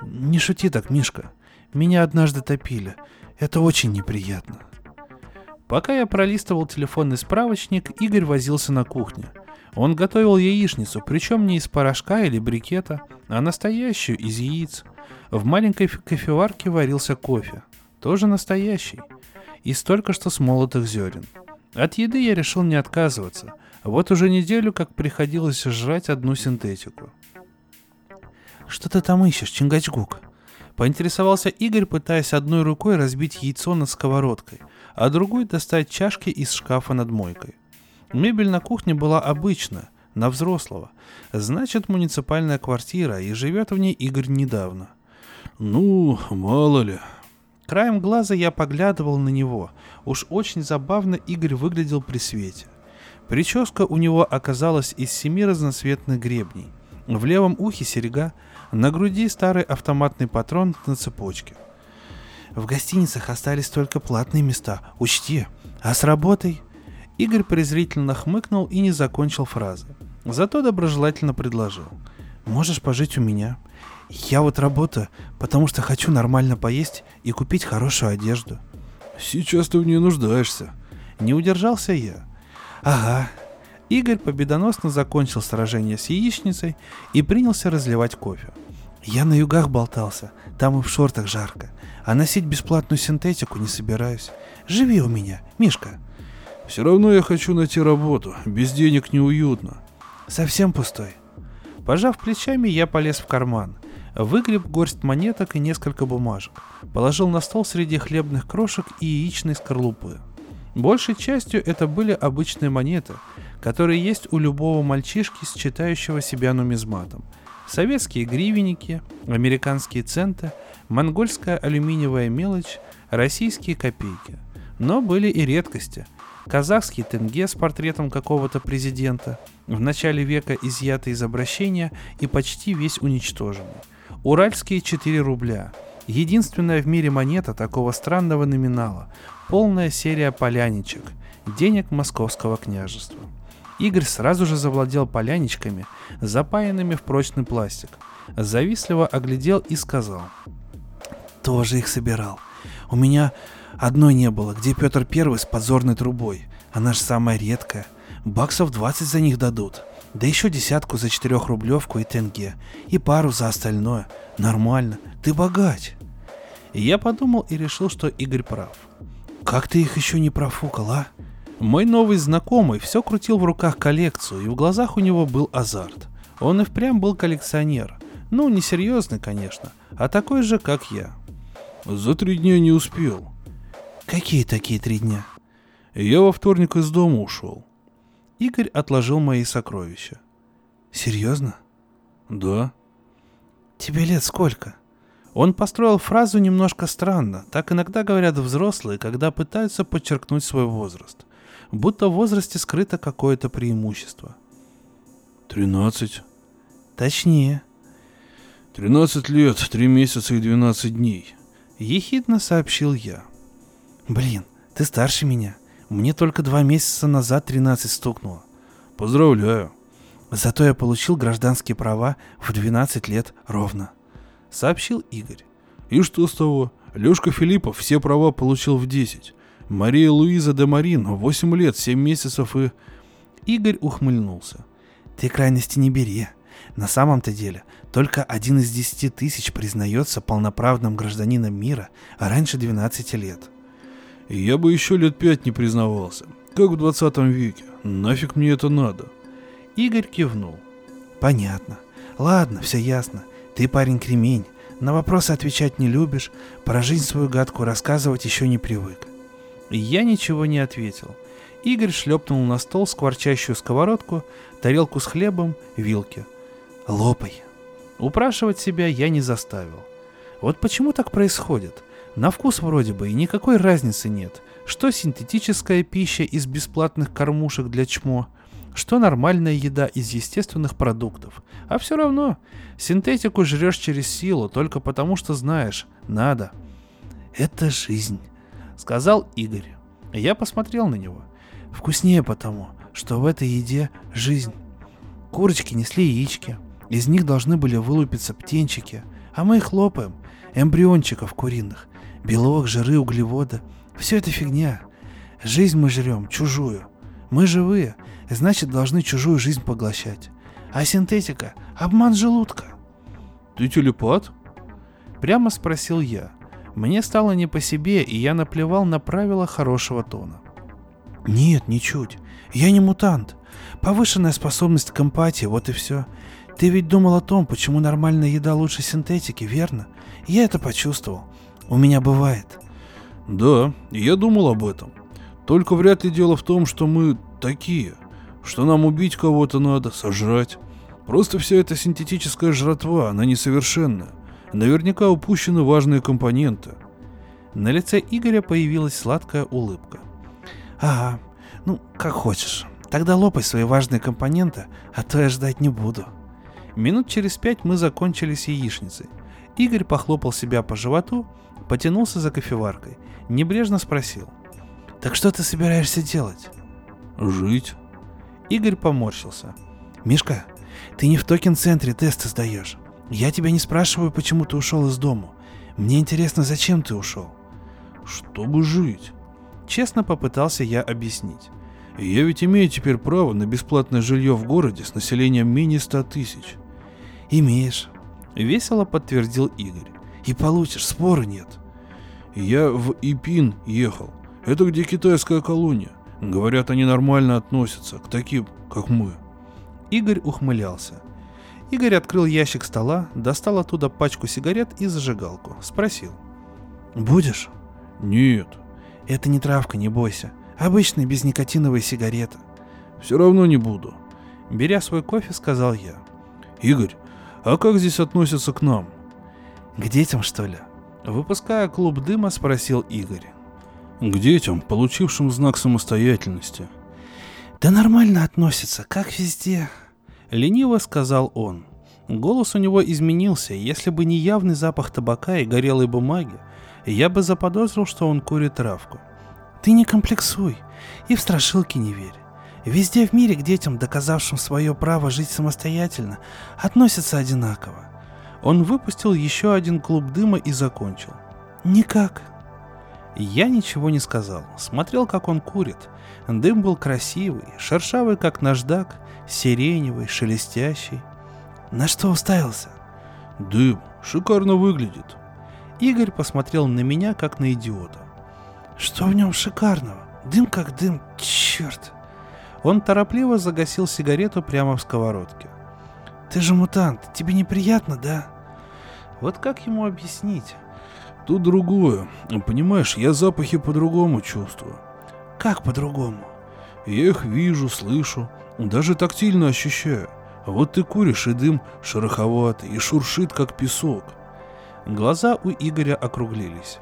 Не шути так, Мишка. Меня однажды топили. Это очень неприятно. Пока я пролистывал телефонный справочник, Игорь возился на кухне. Он готовил яичницу, причем не из порошка или брикета, а настоящую, из яиц. В маленькой кофеварке варился кофе. Тоже настоящий. Из только что смолотых зерен. От еды я решил не отказываться. Вот уже неделю как приходилось жрать одну синтетику. «Что ты там ищешь, Чингачгук?» Поинтересовался Игорь, пытаясь одной рукой разбить яйцо над сковородкой, а другой достать чашки из шкафа над мойкой. Мебель на кухне была обычная, на взрослого. Значит, муниципальная квартира, и живет в ней Игорь недавно. «Ну, мало ли», Краем глаза я поглядывал на него. Уж очень забавно Игорь выглядел при свете. Прическа у него оказалась из семи разноцветных гребней. В левом ухе серега, на груди старый автоматный патрон на цепочке. В гостиницах остались только платные места, учти. А с работой? Игорь презрительно хмыкнул и не закончил фразы. Зато доброжелательно предложил. Можешь пожить у меня. Я вот работаю, потому что хочу нормально поесть и купить хорошую одежду. Сейчас ты в ней нуждаешься. Не удержался я. Ага, Игорь победоносно закончил сражение с яичницей и принялся разливать кофе. Я на югах болтался, там и в шортах жарко, а носить бесплатную синтетику не собираюсь. Живи у меня, Мишка. Все равно я хочу найти работу, без денег неуютно. Совсем пустой. Пожав плечами, я полез в карман, выгреб горсть монеток и несколько бумажек, положил на стол среди хлебных крошек и яичной скорлупы. Большей частью это были обычные монеты, которые есть у любого мальчишки, считающего себя нумизматом. Советские гривенники, американские центы, монгольская алюминиевая мелочь, российские копейки. Но были и редкости. Казахский тенге с портретом какого-то президента, в начале века изъятый из обращения и почти весь уничтоженный. Уральские 4 рубля. Единственная в мире монета такого странного номинала. Полная серия поляничек. Денег московского княжества. Игорь сразу же завладел поляничками, запаянными в прочный пластик. завистливо оглядел и сказал. Тоже их собирал. У меня одной не было, где Петр Первый с подзорной трубой. Она же самая редкая. Баксов 20 за них дадут. Да еще десятку за четырехрублевку и тенге. И пару за остальное. Нормально. Ты богач. Я подумал и решил, что Игорь прав. Как ты их еще не профукал, а? Мой новый знакомый все крутил в руках коллекцию, и в глазах у него был азарт. Он и впрямь был коллекционер. Ну, не серьезный, конечно, а такой же, как я. За три дня не успел. Какие такие три дня? Я во вторник из дома ушел. Игорь отложил мои сокровища. Серьезно? Да. Тебе лет сколько? Он построил фразу немножко странно. Так иногда говорят взрослые, когда пытаются подчеркнуть свой возраст. Будто в возрасте скрыто какое-то преимущество. Тринадцать. Точнее. Тринадцать лет, три месяца и двенадцать дней. Ехидно сообщил я. Блин, ты старше меня. Мне только два месяца назад 13 стукнуло. Поздравляю. Зато я получил гражданские права в 12 лет ровно. Сообщил Игорь. И что с того? Лёшка Филиппов все права получил в 10. Мария Луиза де Марин 8 лет, 7 месяцев и... Игорь ухмыльнулся. Ты крайности не бери. На самом-то деле, только один из десяти тысяч признается полноправным гражданином мира раньше 12 лет. Я бы еще лет пять не признавался. Как в 20 веке. Нафиг мне это надо? Игорь кивнул. Понятно. Ладно, все ясно. Ты парень кремень. На вопросы отвечать не любишь. Про жизнь свою гадку рассказывать еще не привык. Я ничего не ответил. Игорь шлепнул на стол скворчащую сковородку, тарелку с хлебом, вилки. Лопай. Упрашивать себя я не заставил. Вот почему так происходит? На вкус вроде бы и никакой разницы нет, что синтетическая пища из бесплатных кормушек для чмо, что нормальная еда из естественных продуктов. А все равно, синтетику жрешь через силу только потому, что знаешь, надо. Это жизнь, сказал Игорь. Я посмотрел на него. Вкуснее потому, что в этой еде жизнь. Курочки несли яички, из них должны были вылупиться птенчики, а мы их лопаем, эмбриончиков куриных, Белок, жиры, углеводы. Все это фигня. Жизнь мы жрем, чужую. Мы живые, значит должны чужую жизнь поглощать. А синтетика – обман желудка. Ты телепат? Прямо спросил я. Мне стало не по себе, и я наплевал на правила хорошего тона. Нет, ничуть. Я не мутант. Повышенная способность к эмпатии, вот и все. Ты ведь думал о том, почему нормальная еда лучше синтетики, верно? Я это почувствовал. У меня бывает. Да, я думал об этом. Только вряд ли дело в том, что мы такие, что нам убить кого-то надо, сожрать. Просто вся эта синтетическая жратва, она несовершенная. Наверняка упущены важные компоненты. На лице Игоря появилась сладкая улыбка. Ага, ну, как хочешь. Тогда лопай свои важные компоненты, а то я ждать не буду. Минут через пять мы закончили с яичницей. Игорь похлопал себя по животу потянулся за кофеваркой, небрежно спросил. «Так что ты собираешься делать?» «Жить». Игорь поморщился. «Мишка, ты не в токен-центре тесты сдаешь. Я тебя не спрашиваю, почему ты ушел из дому. Мне интересно, зачем ты ушел?» «Чтобы жить». Честно попытался я объяснить. «Я ведь имею теперь право на бесплатное жилье в городе с населением менее ста тысяч». «Имеешь», — весело подтвердил Игорь. И получишь, спора нет. Я в Ипин ехал. Это где китайская колония. Говорят, они нормально относятся к таким, как мы. Игорь ухмылялся. Игорь открыл ящик стола, достал оттуда пачку сигарет и зажигалку. Спросил. «Будешь?» «Нет». «Это не травка, не бойся. Обычные безникотиновые сигареты». «Все равно не буду». Беря свой кофе, сказал я. «Игорь, а как здесь относятся к нам?» К детям, что ли? Выпуская клуб дыма, спросил Игорь. К детям, получившим знак самостоятельности. Да нормально относятся, как везде. Лениво сказал он. Голос у него изменился, если бы не явный запах табака и горелой бумаги, я бы заподозрил, что он курит травку. Ты не комплексуй и в страшилки не верь. Везде в мире к детям, доказавшим свое право жить самостоятельно, относятся одинаково. Он выпустил еще один клуб дыма и закончил. Никак. Я ничего не сказал. Смотрел, как он курит. Дым был красивый, шершавый, как наждак, сиреневый, шелестящий. На что уставился? Дым шикарно выглядит. Игорь посмотрел на меня, как на идиота. Что в нем шикарного? Дым как дым, черт. Он торопливо загасил сигарету прямо в сковородке. Ты же мутант, тебе неприятно, да? Вот как ему объяснить? Тут другое. Понимаешь, я запахи по-другому чувствую. Как по-другому? Я их вижу, слышу, даже тактильно ощущаю. Вот ты куришь, и дым шероховатый, и шуршит, как песок. Глаза у Игоря округлились.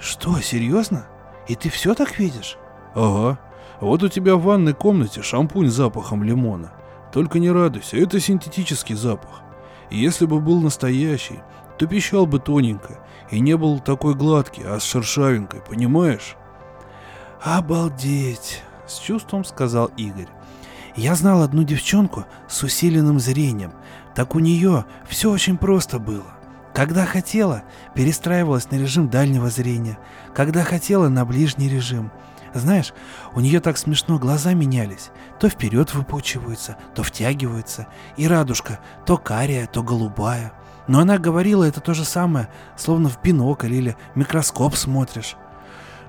Что, серьезно? И ты все так видишь? Ага. Вот у тебя в ванной комнате шампунь с запахом лимона. Только не радуйся, это синтетический запах. Если бы был настоящий, то пищал бы тоненько и не был такой гладкий, а с шершавинкой, понимаешь? Обалдеть, с чувством сказал Игорь. Я знал одну девчонку с усиленным зрением. Так у нее все очень просто было. Когда хотела, перестраивалась на режим дальнего зрения. Когда хотела, на ближний режим. Знаешь, у нее так смешно глаза менялись. То вперед выпучиваются, то втягиваются. И радужка то кария, то голубая. Но она говорила это то же самое, словно в бинокль или микроскоп смотришь.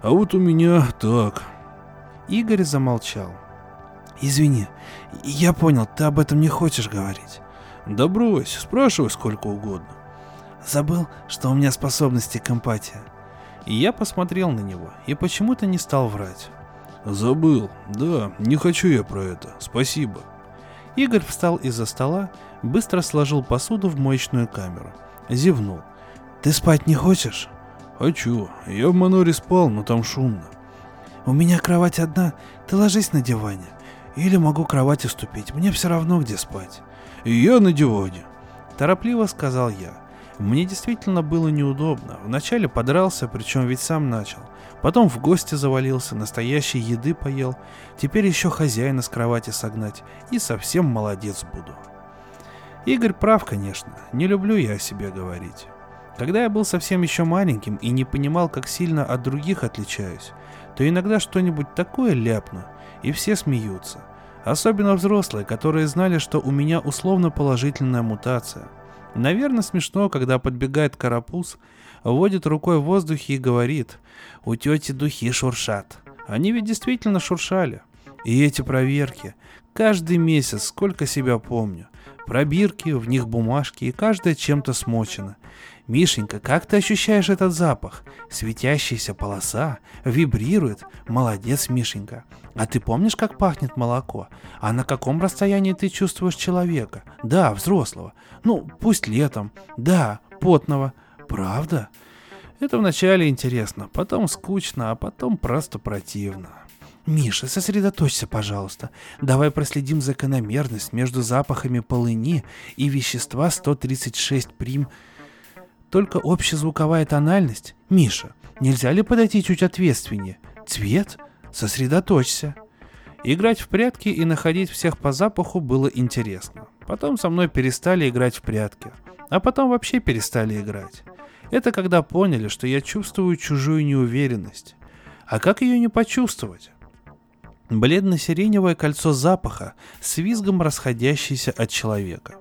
А вот у меня так. Игорь замолчал. Извини, я понял, ты об этом не хочешь говорить. Да брось, спрашивай сколько угодно. Забыл, что у меня способности к эмпатии. И я посмотрел на него и почему-то не стал врать. Забыл, да, не хочу я про это, спасибо. Игорь встал из-за стола, быстро сложил посуду в моечную камеру. Зевнул. «Ты спать не хочешь?» «Хочу. Я в Маноре спал, но там шумно». «У меня кровать одна. Ты ложись на диване. Или могу кровать уступить. Мне все равно, где спать». «И я на диване», — торопливо сказал я. Мне действительно было неудобно. Вначале подрался, причем ведь сам начал. Потом в гости завалился, настоящей еды поел. Теперь еще хозяина с кровати согнать. И совсем молодец буду. Игорь прав, конечно. Не люблю я о себе говорить. Когда я был совсем еще маленьким и не понимал, как сильно от других отличаюсь, то иногда что-нибудь такое ляпну, и все смеются. Особенно взрослые, которые знали, что у меня условно положительная мутация. Наверное, смешно, когда подбегает карапуз, водит рукой в воздухе и говорит «У тети духи шуршат». Они ведь действительно шуршали. И эти проверки. Каждый месяц, сколько себя помню. Пробирки, в них бумажки, и каждая чем-то смочена. Мишенька, как ты ощущаешь этот запах? Светящаяся полоса, вибрирует. Молодец, Мишенька. А ты помнишь, как пахнет молоко? А на каком расстоянии ты чувствуешь человека? Да, взрослого. Ну, пусть летом. Да, потного. Правда? Это вначале интересно, потом скучно, а потом просто противно. Миша, сосредоточься, пожалуйста. Давай проследим закономерность между запахами полыни и вещества 136 прим. Только общезвуковая тональность? Миша, нельзя ли подойти чуть ответственнее? Цвет? Сосредоточься. Играть в прятки и находить всех по запаху было интересно. Потом со мной перестали играть в прятки. А потом вообще перестали играть. Это когда поняли, что я чувствую чужую неуверенность. А как ее не почувствовать? Бледно-сиреневое кольцо запаха с визгом расходящееся от человека.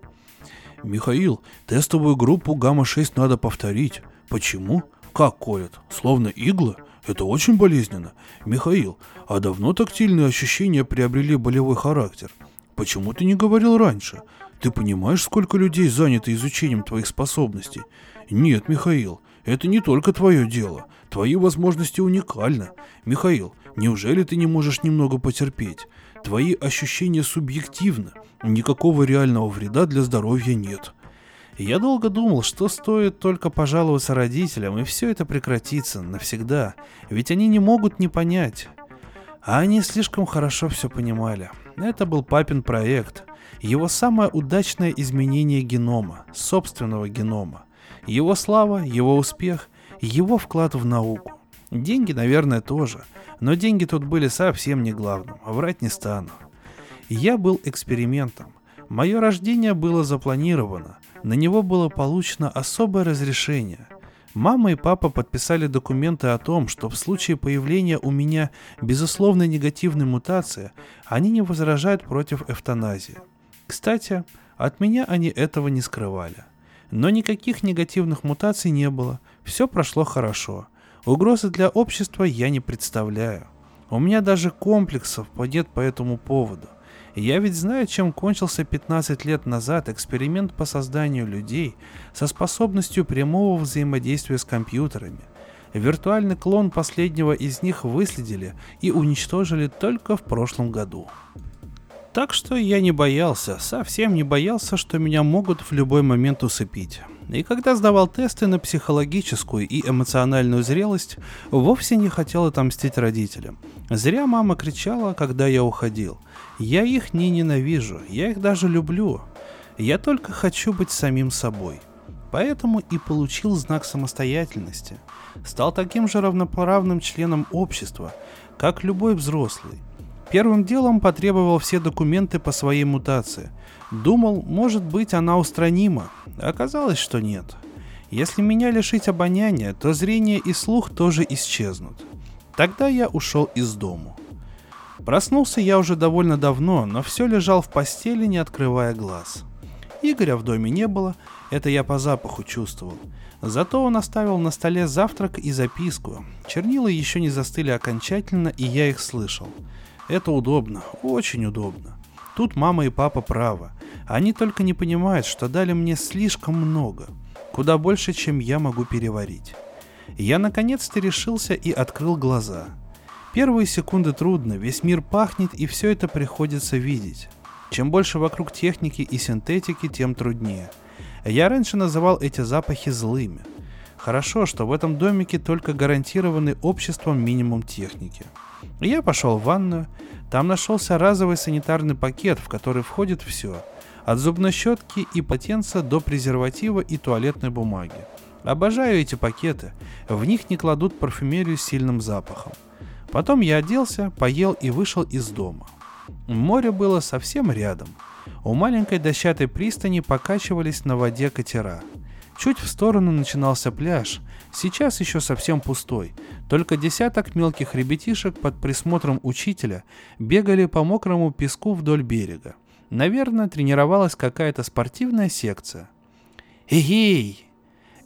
«Михаил, тестовую группу гамма-6 надо повторить. Почему? Как колят? Словно иглы? Это очень болезненно. Михаил, а давно тактильные ощущения приобрели болевой характер? Почему ты не говорил раньше? Ты понимаешь, сколько людей занято изучением твоих способностей? Нет, Михаил, это не только твое дело. Твои возможности уникальны. Михаил, неужели ты не можешь немного потерпеть? Твои ощущения субъективны. Никакого реального вреда для здоровья нет. Я долго думал, что стоит только пожаловаться родителям, и все это прекратится навсегда, ведь они не могут не понять. А они слишком хорошо все понимали. Это был папин проект, его самое удачное изменение генома, собственного генома. Его слава, его успех, его вклад в науку. Деньги, наверное, тоже, но деньги тут были совсем не главным, а врать не стану. Я был экспериментом. Мое рождение было запланировано, На него было получено особое разрешение. Мама и папа подписали документы о том, что в случае появления у меня безусловно негативной мутации, они не возражают против эвтаназии. Кстати, от меня они этого не скрывали. Но никаких негативных мутаций не было, все прошло хорошо. Угрозы для общества я не представляю. У меня даже комплексов нет по этому поводу. Я ведь знаю, чем кончился 15 лет назад эксперимент по созданию людей со способностью прямого взаимодействия с компьютерами. Виртуальный клон последнего из них выследили и уничтожили только в прошлом году. Так что я не боялся, совсем не боялся, что меня могут в любой момент усыпить. И когда сдавал тесты на психологическую и эмоциональную зрелость, вовсе не хотел отомстить родителям. Зря мама кричала, когда я уходил. Я их не ненавижу, я их даже люблю. Я только хочу быть самим собой. Поэтому и получил знак самостоятельности. Стал таким же равноправным членом общества, как любой взрослый – Первым делом потребовал все документы по своей мутации. Думал, может быть, она устранима. Оказалось, что нет. Если меня лишить обоняния, то зрение и слух тоже исчезнут. Тогда я ушел из дому. Проснулся я уже довольно давно, но все лежал в постели, не открывая глаз. Игоря в доме не было, это я по запаху чувствовал. Зато он оставил на столе завтрак и записку. Чернила еще не застыли окончательно, и я их слышал. Это удобно, очень удобно. Тут мама и папа правы. Они только не понимают, что дали мне слишком много. Куда больше, чем я могу переварить. Я наконец-то решился и открыл глаза. Первые секунды трудно, весь мир пахнет и все это приходится видеть. Чем больше вокруг техники и синтетики, тем труднее. Я раньше называл эти запахи злыми. Хорошо, что в этом домике только гарантированный обществом минимум техники. Я пошел в ванную. Там нашелся разовый санитарный пакет, в который входит все. От зубной щетки и потенца до презерватива и туалетной бумаги. Обожаю эти пакеты. В них не кладут парфюмерию с сильным запахом. Потом я оделся, поел и вышел из дома. Море было совсем рядом. У маленькой дощатой пристани покачивались на воде катера. Чуть в сторону начинался пляж, сейчас еще совсем пустой, только десяток мелких ребятишек под присмотром учителя бегали по мокрому песку вдоль берега. Наверное, тренировалась какая-то спортивная секция. «Эгей!»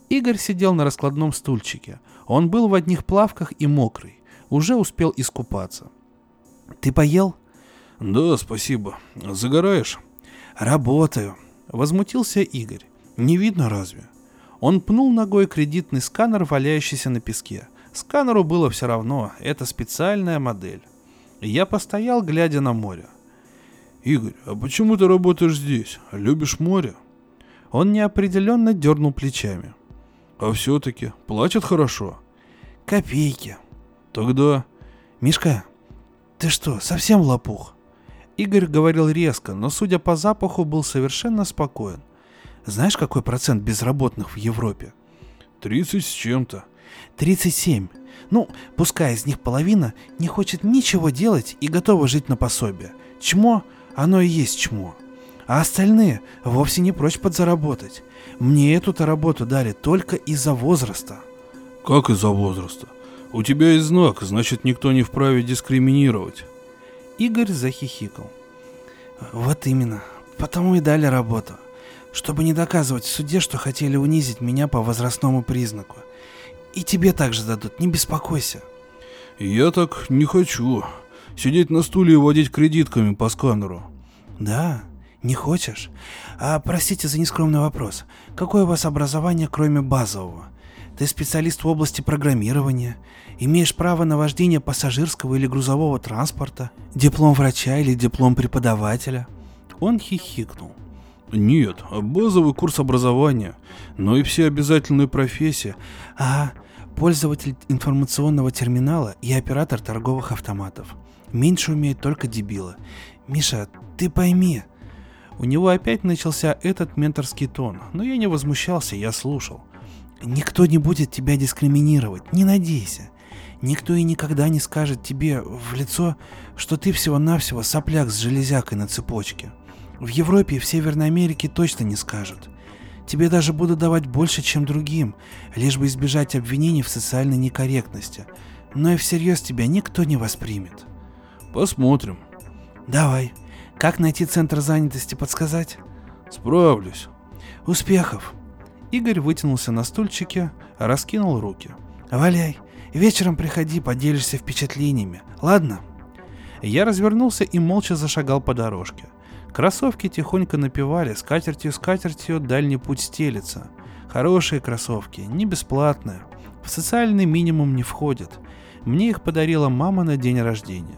Игорь сидел на раскладном стульчике. Он был в одних плавках и мокрый. Уже успел искупаться. «Ты поел?» «Да, спасибо. Загораешь?» «Работаю», — возмутился Игорь. «Не видно разве?» Он пнул ногой кредитный сканер, валяющийся на песке. Сканеру было все равно, это специальная модель. Я постоял, глядя на море. «Игорь, а почему ты работаешь здесь? Любишь море?» Он неопределенно дернул плечами. «А все-таки платят хорошо?» «Копейки». «Тогда...» «Мишка, ты что, совсем лопух?» Игорь говорил резко, но, судя по запаху, был совершенно спокоен. Знаешь, какой процент безработных в Европе? 30 с чем-то. 37. Ну, пускай из них половина не хочет ничего делать и готова жить на пособие. Чмо, оно и есть чмо. А остальные вовсе не прочь подзаработать. Мне эту-то работу дали только из-за возраста. Как из-за возраста? У тебя есть знак, значит никто не вправе дискриминировать. Игорь захихикал. Вот именно, потому и дали работу чтобы не доказывать в суде, что хотели унизить меня по возрастному признаку. И тебе также дадут, не беспокойся. Я так не хочу. Сидеть на стуле и водить кредитками по сканеру. Да, не хочешь? А простите за нескромный вопрос. Какое у вас образование, кроме базового? Ты специалист в области программирования, имеешь право на вождение пассажирского или грузового транспорта, диплом врача или диплом преподавателя. Он хихикнул. Нет, базовый курс образования, но и все обязательные профессии. А, пользователь информационного терминала и оператор торговых автоматов. Меньше умеют только дебилы. Миша, ты пойми. У него опять начался этот менторский тон, но я не возмущался, я слушал. Никто не будет тебя дискриминировать, не надейся. Никто и никогда не скажет тебе в лицо, что ты всего-навсего сопляк с железякой на цепочке. В Европе и в Северной Америке точно не скажут. Тебе даже буду давать больше, чем другим, лишь бы избежать обвинений в социальной некорректности. Но и всерьез тебя никто не воспримет. Посмотрим. Давай. Как найти центр занятости, подсказать? Справлюсь. Успехов. Игорь вытянулся на стульчике, раскинул руки. Валяй. Вечером приходи, поделишься впечатлениями. Ладно? Я развернулся и молча зашагал по дорожке. Кроссовки тихонько напевали, скатертью скатертью дальний путь стелится. Хорошие кроссовки, не бесплатные. В социальный минимум не входят. Мне их подарила мама на день рождения.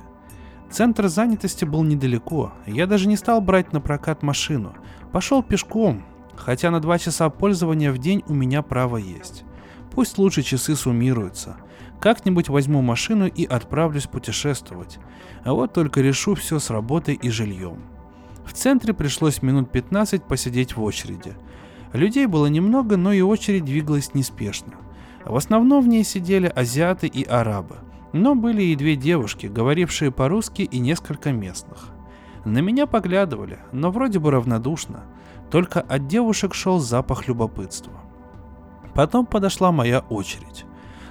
Центр занятости был недалеко, я даже не стал брать на прокат машину. Пошел пешком, хотя на два часа пользования в день у меня право есть. Пусть лучше часы суммируются. Как-нибудь возьму машину и отправлюсь путешествовать. А вот только решу все с работой и жильем. В центре пришлось минут 15 посидеть в очереди. Людей было немного, но и очередь двигалась неспешно. В основном в ней сидели азиаты и арабы. Но были и две девушки, говорившие по-русски и несколько местных. На меня поглядывали, но вроде бы равнодушно. Только от девушек шел запах любопытства. Потом подошла моя очередь.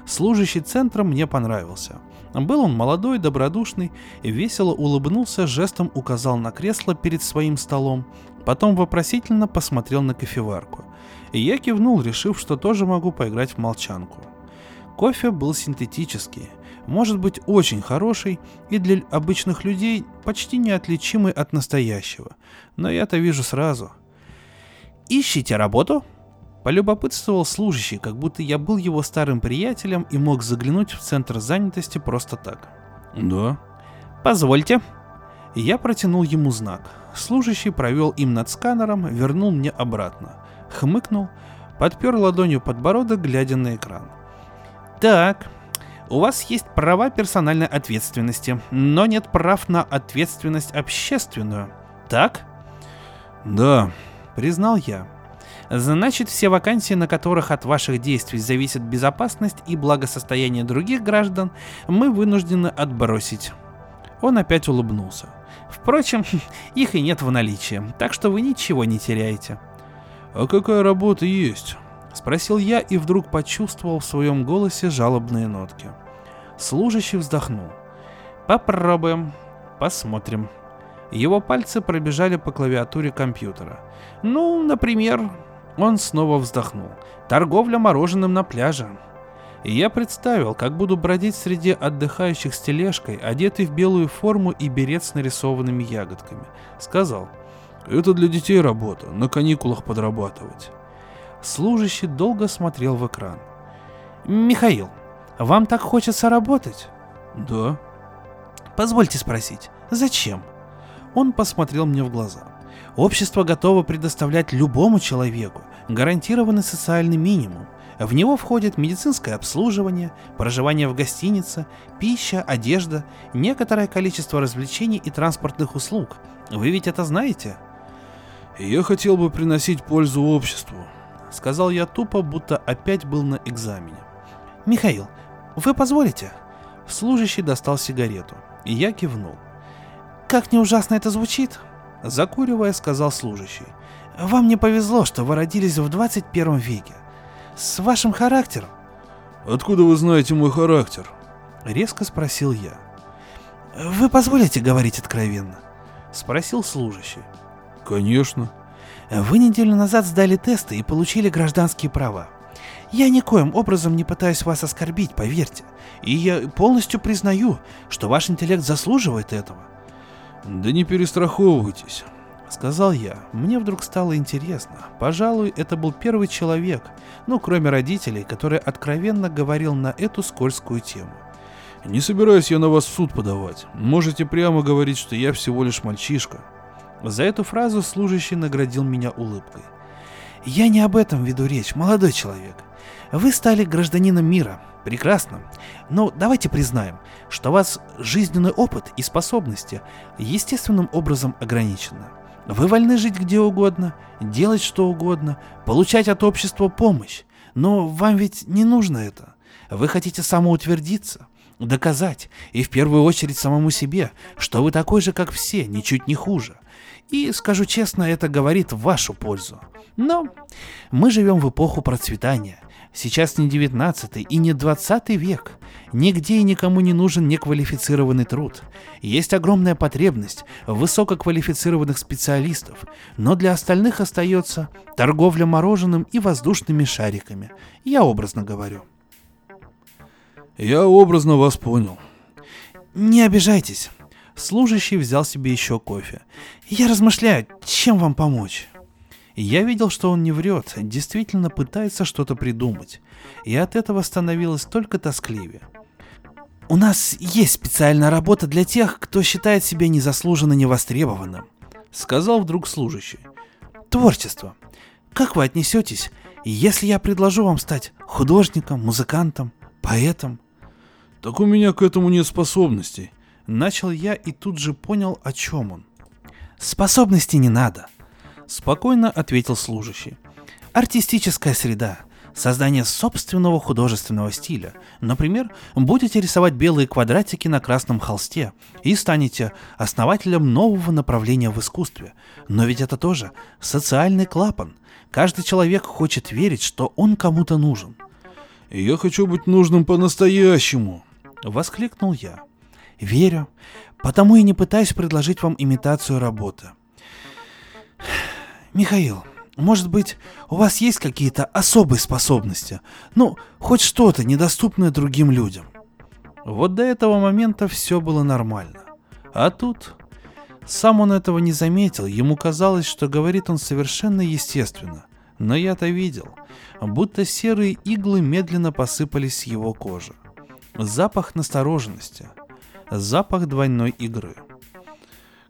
Служащий центра мне понравился. Был он молодой, добродушный, и весело улыбнулся, жестом указал на кресло перед своим столом, потом вопросительно посмотрел на кофеварку. И я кивнул, решив, что тоже могу поиграть в молчанку. Кофе был синтетический, может быть очень хороший и для обычных людей почти неотличимый от настоящего, но я-то вижу сразу. «Ищите работу?» Полюбопытствовал служащий, как будто я был его старым приятелем и мог заглянуть в центр занятости просто так. Да. «Позвольте». Я протянул ему знак. Служащий провел им над сканером, вернул мне обратно. Хмыкнул, подпер ладонью подбородок, глядя на экран. «Так, у вас есть права персональной ответственности, но нет прав на ответственность общественную. Так?» Да. Признал я. Значит, все вакансии, на которых от ваших действий зависит безопасность и благосостояние других граждан, мы вынуждены отбросить. Он опять улыбнулся. Впрочем, их и нет в наличии, так что вы ничего не теряете. А какая работа есть? Спросил я и вдруг почувствовал в своем голосе жалобные нотки. Служащий вздохнул. Попробуем. Посмотрим. Его пальцы пробежали по клавиатуре компьютера. Ну, например, он снова вздохнул. Торговля мороженым на пляже. И я представил, как буду бродить среди отдыхающих с тележкой, одетый в белую форму и берет с нарисованными ягодками. Сказал. Это для детей работа, на каникулах подрабатывать. Служащий долго смотрел в экран. «Михаил, вам так хочется работать?» Да. «Позвольте спросить, зачем?» Он посмотрел мне в глаза. Общество готово предоставлять любому человеку гарантированный социальный минимум. В него входит медицинское обслуживание, проживание в гостинице, пища, одежда, некоторое количество развлечений и транспортных услуг. Вы ведь это знаете? Я хотел бы приносить пользу обществу. Сказал я тупо, будто опять был на экзамене. Михаил, вы позволите? Служащий достал сигарету, и я кивнул. Как не ужасно это звучит? Закуривая, сказал служащий. Вам не повезло, что вы родились в 21 веке. С вашим характером. Откуда вы знаете мой характер? Резко спросил я. Вы позволите говорить откровенно? Спросил служащий. Конечно. Вы неделю назад сдали тесты и получили гражданские права. Я никоим образом не пытаюсь вас оскорбить, поверьте. И я полностью признаю, что ваш интеллект заслуживает этого. Да не перестраховывайтесь. Сказал я. Мне вдруг стало интересно. Пожалуй, это был первый человек, ну, кроме родителей, который откровенно говорил на эту скользкую тему. Не собираюсь я на вас в суд подавать. Можете прямо говорить, что я всего лишь мальчишка. За эту фразу служащий наградил меня улыбкой. Я не об этом веду речь, молодой человек. Вы стали гражданином мира. Прекрасно. Но давайте признаем, что у вас жизненный опыт и способности естественным образом ограничены. Вы вольны жить где угодно, делать что угодно, получать от общества помощь. Но вам ведь не нужно это. Вы хотите самоутвердиться. Доказать, и в первую очередь самому себе, что вы такой же, как все, ничуть не хуже. И, скажу честно, это говорит в вашу пользу. Но мы живем в эпоху процветания. Сейчас не 19 и не 20 век. Нигде и никому не нужен неквалифицированный труд. Есть огромная потребность высококвалифицированных специалистов, но для остальных остается торговля мороженым и воздушными шариками. Я образно говорю. Я образно вас понял. Не обижайтесь. Служащий взял себе еще кофе. Я размышляю, чем вам помочь. Я видел, что он не врет, действительно пытается что-то придумать. И от этого становилось только тоскливее. У нас есть специальная работа для тех, кто считает себя незаслуженно невостребованным, сказал вдруг служащий. Творчество. Как вы отнесетесь, если я предложу вам стать художником, музыкантом, поэтом? Так у меня к этому нет способностей. Начал я и тут же понял, о чем он. Способностей не надо, спокойно ответил служащий. Артистическая среда, создание собственного художественного стиля. Например, будете рисовать белые квадратики на красном холсте и станете основателем нового направления в искусстве. Но ведь это тоже социальный клапан. Каждый человек хочет верить, что он кому-то нужен. «Я хочу быть нужным по-настоящему!» — воскликнул я. Верю, потому и не пытаюсь предложить вам имитацию работы. Михаил, может быть, у вас есть какие-то особые способности? Ну, хоть что-то, недоступное другим людям. Вот до этого момента все было нормально. А тут... Сам он этого не заметил, ему казалось, что говорит он совершенно естественно. Но я-то видел, будто серые иглы медленно посыпались с его кожи. Запах настороженности – запах двойной игры.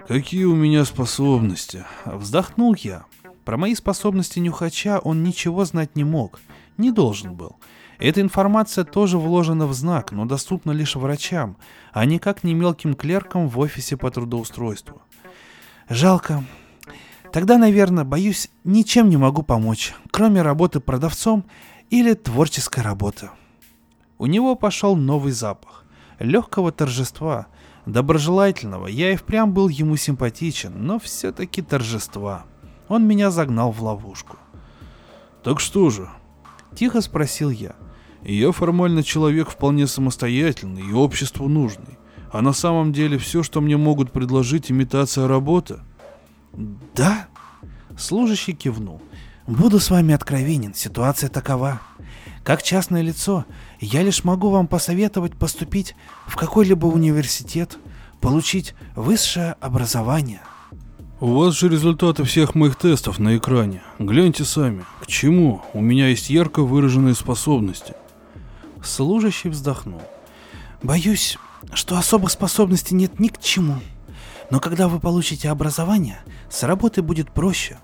«Какие у меня способности?» Вздохнул я. Про мои способности нюхача он ничего знать не мог, не должен был. Эта информация тоже вложена в знак, но доступна лишь врачам, а никак не мелким клеркам в офисе по трудоустройству. Жалко. Тогда, наверное, боюсь, ничем не могу помочь, кроме работы продавцом или творческой работы. У него пошел новый запах легкого торжества, доброжелательного. Я и впрямь был ему симпатичен, но все-таки торжества. Он меня загнал в ловушку. «Так что же?» – тихо спросил я. «Я формально человек вполне самостоятельный и обществу нужный. А на самом деле все, что мне могут предложить, имитация работы?» «Да?» – служащий кивнул. «Буду с вами откровенен, ситуация такова. Как частное лицо, я лишь могу вам посоветовать поступить в какой-либо университет, получить высшее образование. У вас же результаты всех моих тестов на экране. Гляньте сами. К чему? У меня есть ярко выраженные способности. Служащий вздохнул. Боюсь, что особых способностей нет ни к чему. Но когда вы получите образование, с работой будет проще.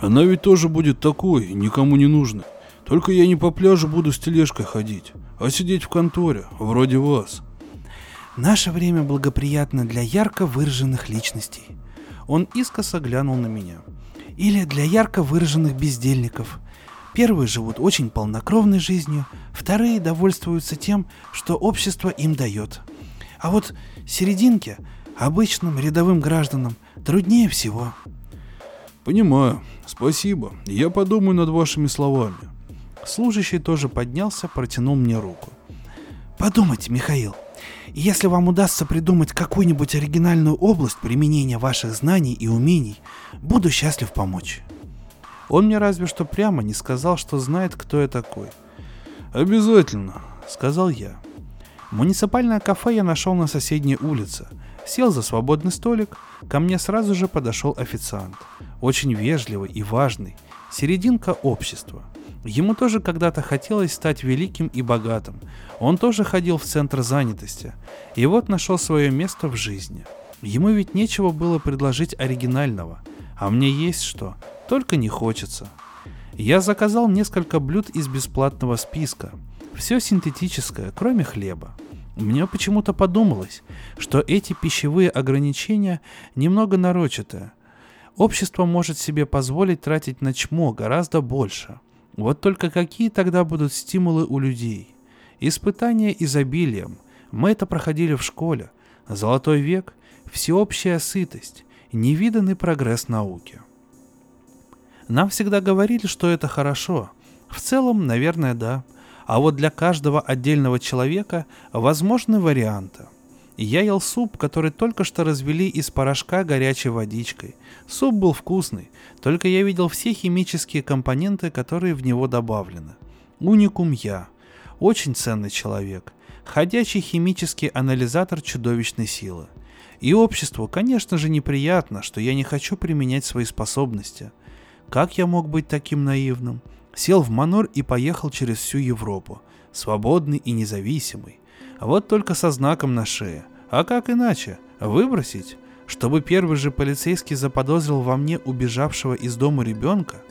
Она ведь тоже будет такой, никому не нужной. Только я не по пляжу буду с тележкой ходить, а сидеть в конторе, вроде вас. Наше время благоприятно для ярко выраженных личностей. Он искоса глянул на меня. Или для ярко выраженных бездельников. Первые живут очень полнокровной жизнью, вторые довольствуются тем, что общество им дает. А вот серединке, обычным рядовым гражданам, труднее всего. Понимаю. Спасибо. Я подумаю над вашими словами. Служащий тоже поднялся, протянул мне руку. Подумайте, Михаил, если вам удастся придумать какую-нибудь оригинальную область применения ваших знаний и умений, буду счастлив помочь. Он мне разве что прямо не сказал, что знает, кто я такой. «Обязательно», — сказал я. Муниципальное кафе я нашел на соседней улице. Сел за свободный столик, ко мне сразу же подошел официант. Очень вежливый и важный. Серединка общества. Ему тоже когда-то хотелось стать великим и богатым. Он тоже ходил в центр занятости. И вот нашел свое место в жизни. Ему ведь нечего было предложить оригинального. А мне есть что, только не хочется. Я заказал несколько блюд из бесплатного списка. Все синтетическое, кроме хлеба. Мне почему-то подумалось, что эти пищевые ограничения немного нарочатые. Общество может себе позволить тратить на чмо гораздо больше – вот только какие тогда будут стимулы у людей? Испытания изобилием. Мы это проходили в школе. Золотой век, всеобщая сытость, невиданный прогресс науки. Нам всегда говорили, что это хорошо. В целом, наверное, да. А вот для каждого отдельного человека возможны варианты. Я ел суп, который только что развели из порошка горячей водичкой. Суп был вкусный, только я видел все химические компоненты, которые в него добавлены. Уникум я. Очень ценный человек. Ходячий химический анализатор чудовищной силы. И обществу, конечно же, неприятно, что я не хочу применять свои способности. Как я мог быть таким наивным? Сел в Манор и поехал через всю Европу. Свободный и независимый. Вот только со знаком на шее. А как иначе? Выбросить? Чтобы первый же полицейский заподозрил во мне убежавшего из дома ребенка?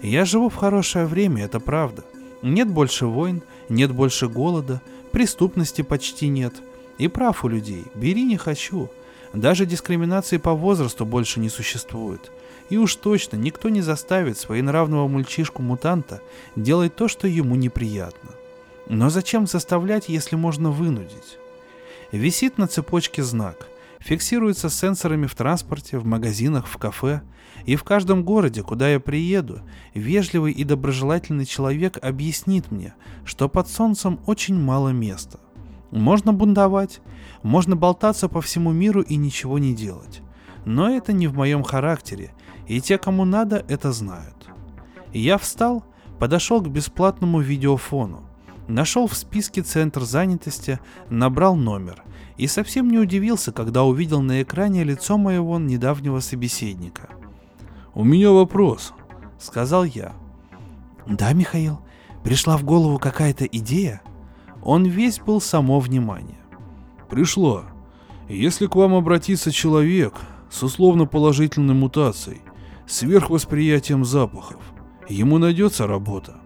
Я живу в хорошее время, это правда. Нет больше войн, нет больше голода, преступности почти нет. И прав у людей, бери не хочу. Даже дискриминации по возрасту больше не существует. И уж точно никто не заставит своенравного мальчишку-мутанта делать то, что ему неприятно. Но зачем заставлять, если можно вынудить? Висит на цепочке знак. Фиксируется сенсорами в транспорте, в магазинах, в кафе. И в каждом городе, куда я приеду, вежливый и доброжелательный человек объяснит мне, что под солнцем очень мало места. Можно бунтовать, можно болтаться по всему миру и ничего не делать. Но это не в моем характере, и те, кому надо, это знают. Я встал, подошел к бесплатному видеофону, нашел в списке центр занятости, набрал номер и совсем не удивился, когда увидел на экране лицо моего недавнего собеседника. «У меня вопрос», — сказал я. «Да, Михаил, пришла в голову какая-то идея?» Он весь был само внимание. «Пришла. Если к вам обратится человек с условно положительной мутацией, сверхвосприятием запахов, ему найдется работа.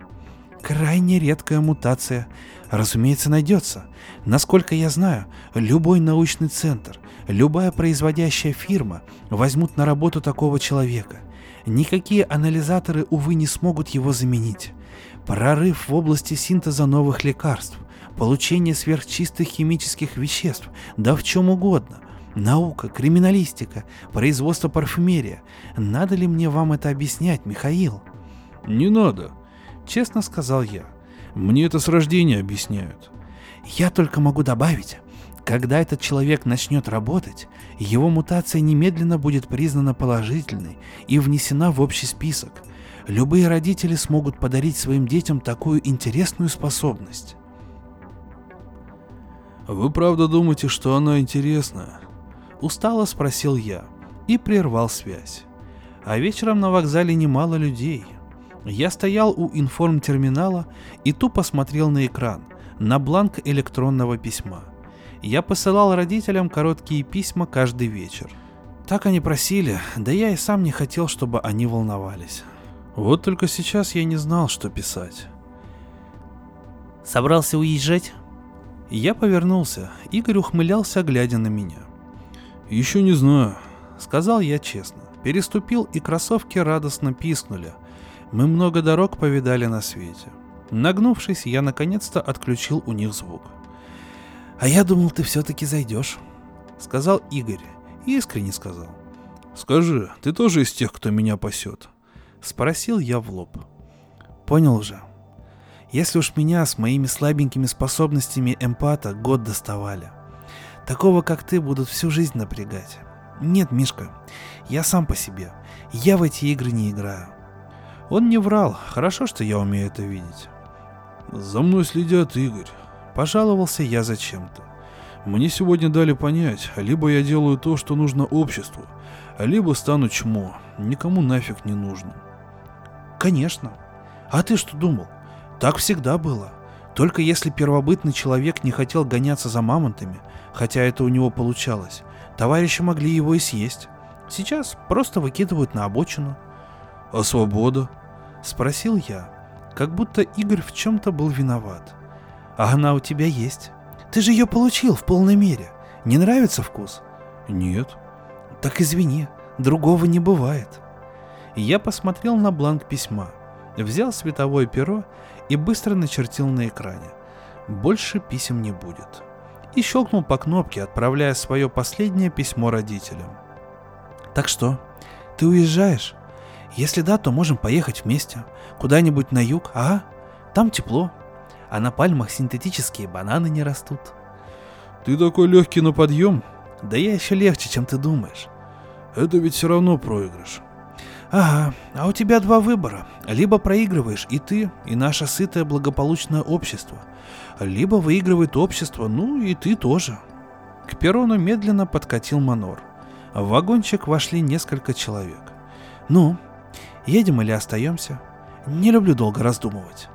Крайне редкая мутация. Разумеется, найдется. Насколько я знаю, любой научный центр, любая производящая фирма возьмут на работу такого человека. Никакие анализаторы, увы, не смогут его заменить. Прорыв в области синтеза новых лекарств, получение сверхчистых химических веществ, да в чем угодно. Наука, криминалистика, производство парфюмерия. Надо ли мне вам это объяснять, Михаил? Не надо, честно сказал я. Мне это с рождения объясняют. Я только могу добавить, когда этот человек начнет работать, его мутация немедленно будет признана положительной и внесена в общий список. Любые родители смогут подарить своим детям такую интересную способность. Вы правда думаете, что она интересная? Устало спросил я и прервал связь. А вечером на вокзале немало людей. Я стоял у информтерминала и тупо смотрел на экран, на бланк электронного письма. Я посылал родителям короткие письма каждый вечер. Так они просили, да я и сам не хотел, чтобы они волновались. Вот только сейчас я не знал, что писать. Собрался уезжать? Я повернулся. Игорь ухмылялся, глядя на меня. Еще не знаю, сказал я честно. Переступил, и кроссовки радостно пискнули. Мы много дорог повидали на свете. Нагнувшись, я наконец-то отключил у них звук. «А я думал, ты все-таки зайдешь», — сказал Игорь. Искренне сказал. «Скажи, ты тоже из тех, кто меня пасет?» — спросил я в лоб. «Понял уже. Если уж меня с моими слабенькими способностями эмпата год доставали, Такого, как ты, будут всю жизнь напрягать. Нет, Мишка, я сам по себе. Я в эти игры не играю. Он не врал, хорошо, что я умею это видеть. За мной следят, Игорь. Пожаловался я зачем-то. Мне сегодня дали понять, либо я делаю то, что нужно обществу, либо стану чмо, никому нафиг не нужно. Конечно. А ты что думал? Так всегда было. Только если первобытный человек не хотел гоняться за мамонтами, хотя это у него получалось, товарищи могли его и съесть. Сейчас просто выкидывают на обочину. «А свобода?» — спросил я, как будто Игорь в чем-то был виноват. «А она у тебя есть. Ты же ее получил в полной мере. Не нравится вкус?» «Нет». «Так извини, другого не бывает». Я посмотрел на бланк письма, взял световое перо и быстро начертил на экране. Больше писем не будет. и щелкнул по кнопке, отправляя свое последнее письмо родителям. «Так что, ты уезжаешь? Если да, то можем поехать вместе. Куда-нибудь на юг, ага? Там тепло. А на пальмах синтетические бананы не растут». Ты такой легкий на подъем? Да я еще легче, чем ты думаешь. Это ведь все равно проигрыш. Ага, а у тебя два выбора. Либо проигрываешь и ты, и наше сытое благополучное общество. Либо выигрывает общество, ну и ты тоже. К перрону медленно подкатил манор. В вагончик вошли несколько человек. Ну, едем или остаемся? Не люблю долго раздумывать.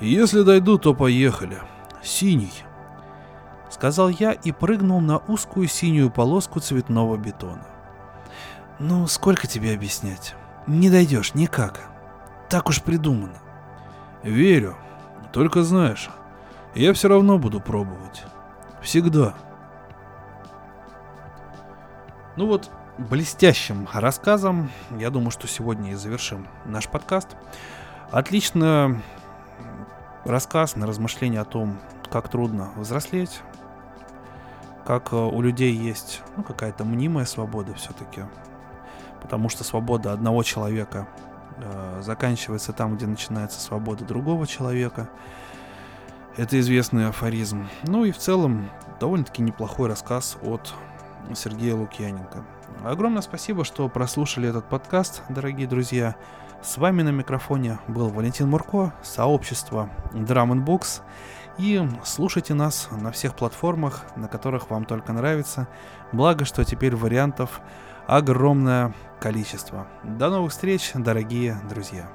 Если дойду, то поехали. Синий. Сказал я и прыгнул на узкую синюю полоску цветного бетона. Ну, сколько тебе объяснять? Не дойдешь никак. Так уж придумано. Верю. Только знаешь, я все равно буду пробовать. Всегда. Ну вот, блестящим рассказом, я думаю, что сегодня и завершим наш подкаст. Отлично рассказ на размышление о том, как трудно взрослеть, как э, у людей есть ну, какая-то мнимая свобода все-таки. Потому что свобода одного человека э, заканчивается там, где начинается свобода другого человека. Это известный афоризм. Ну и в целом довольно-таки неплохой рассказ от Сергея Лукьяненко. Огромное спасибо, что прослушали этот подкаст, дорогие друзья. С вами на микрофоне был Валентин Мурко, сообщество Drum Box. И слушайте нас на всех платформах, на которых вам только нравится. Благо, что теперь вариантов огромное количество. До новых встреч, дорогие друзья.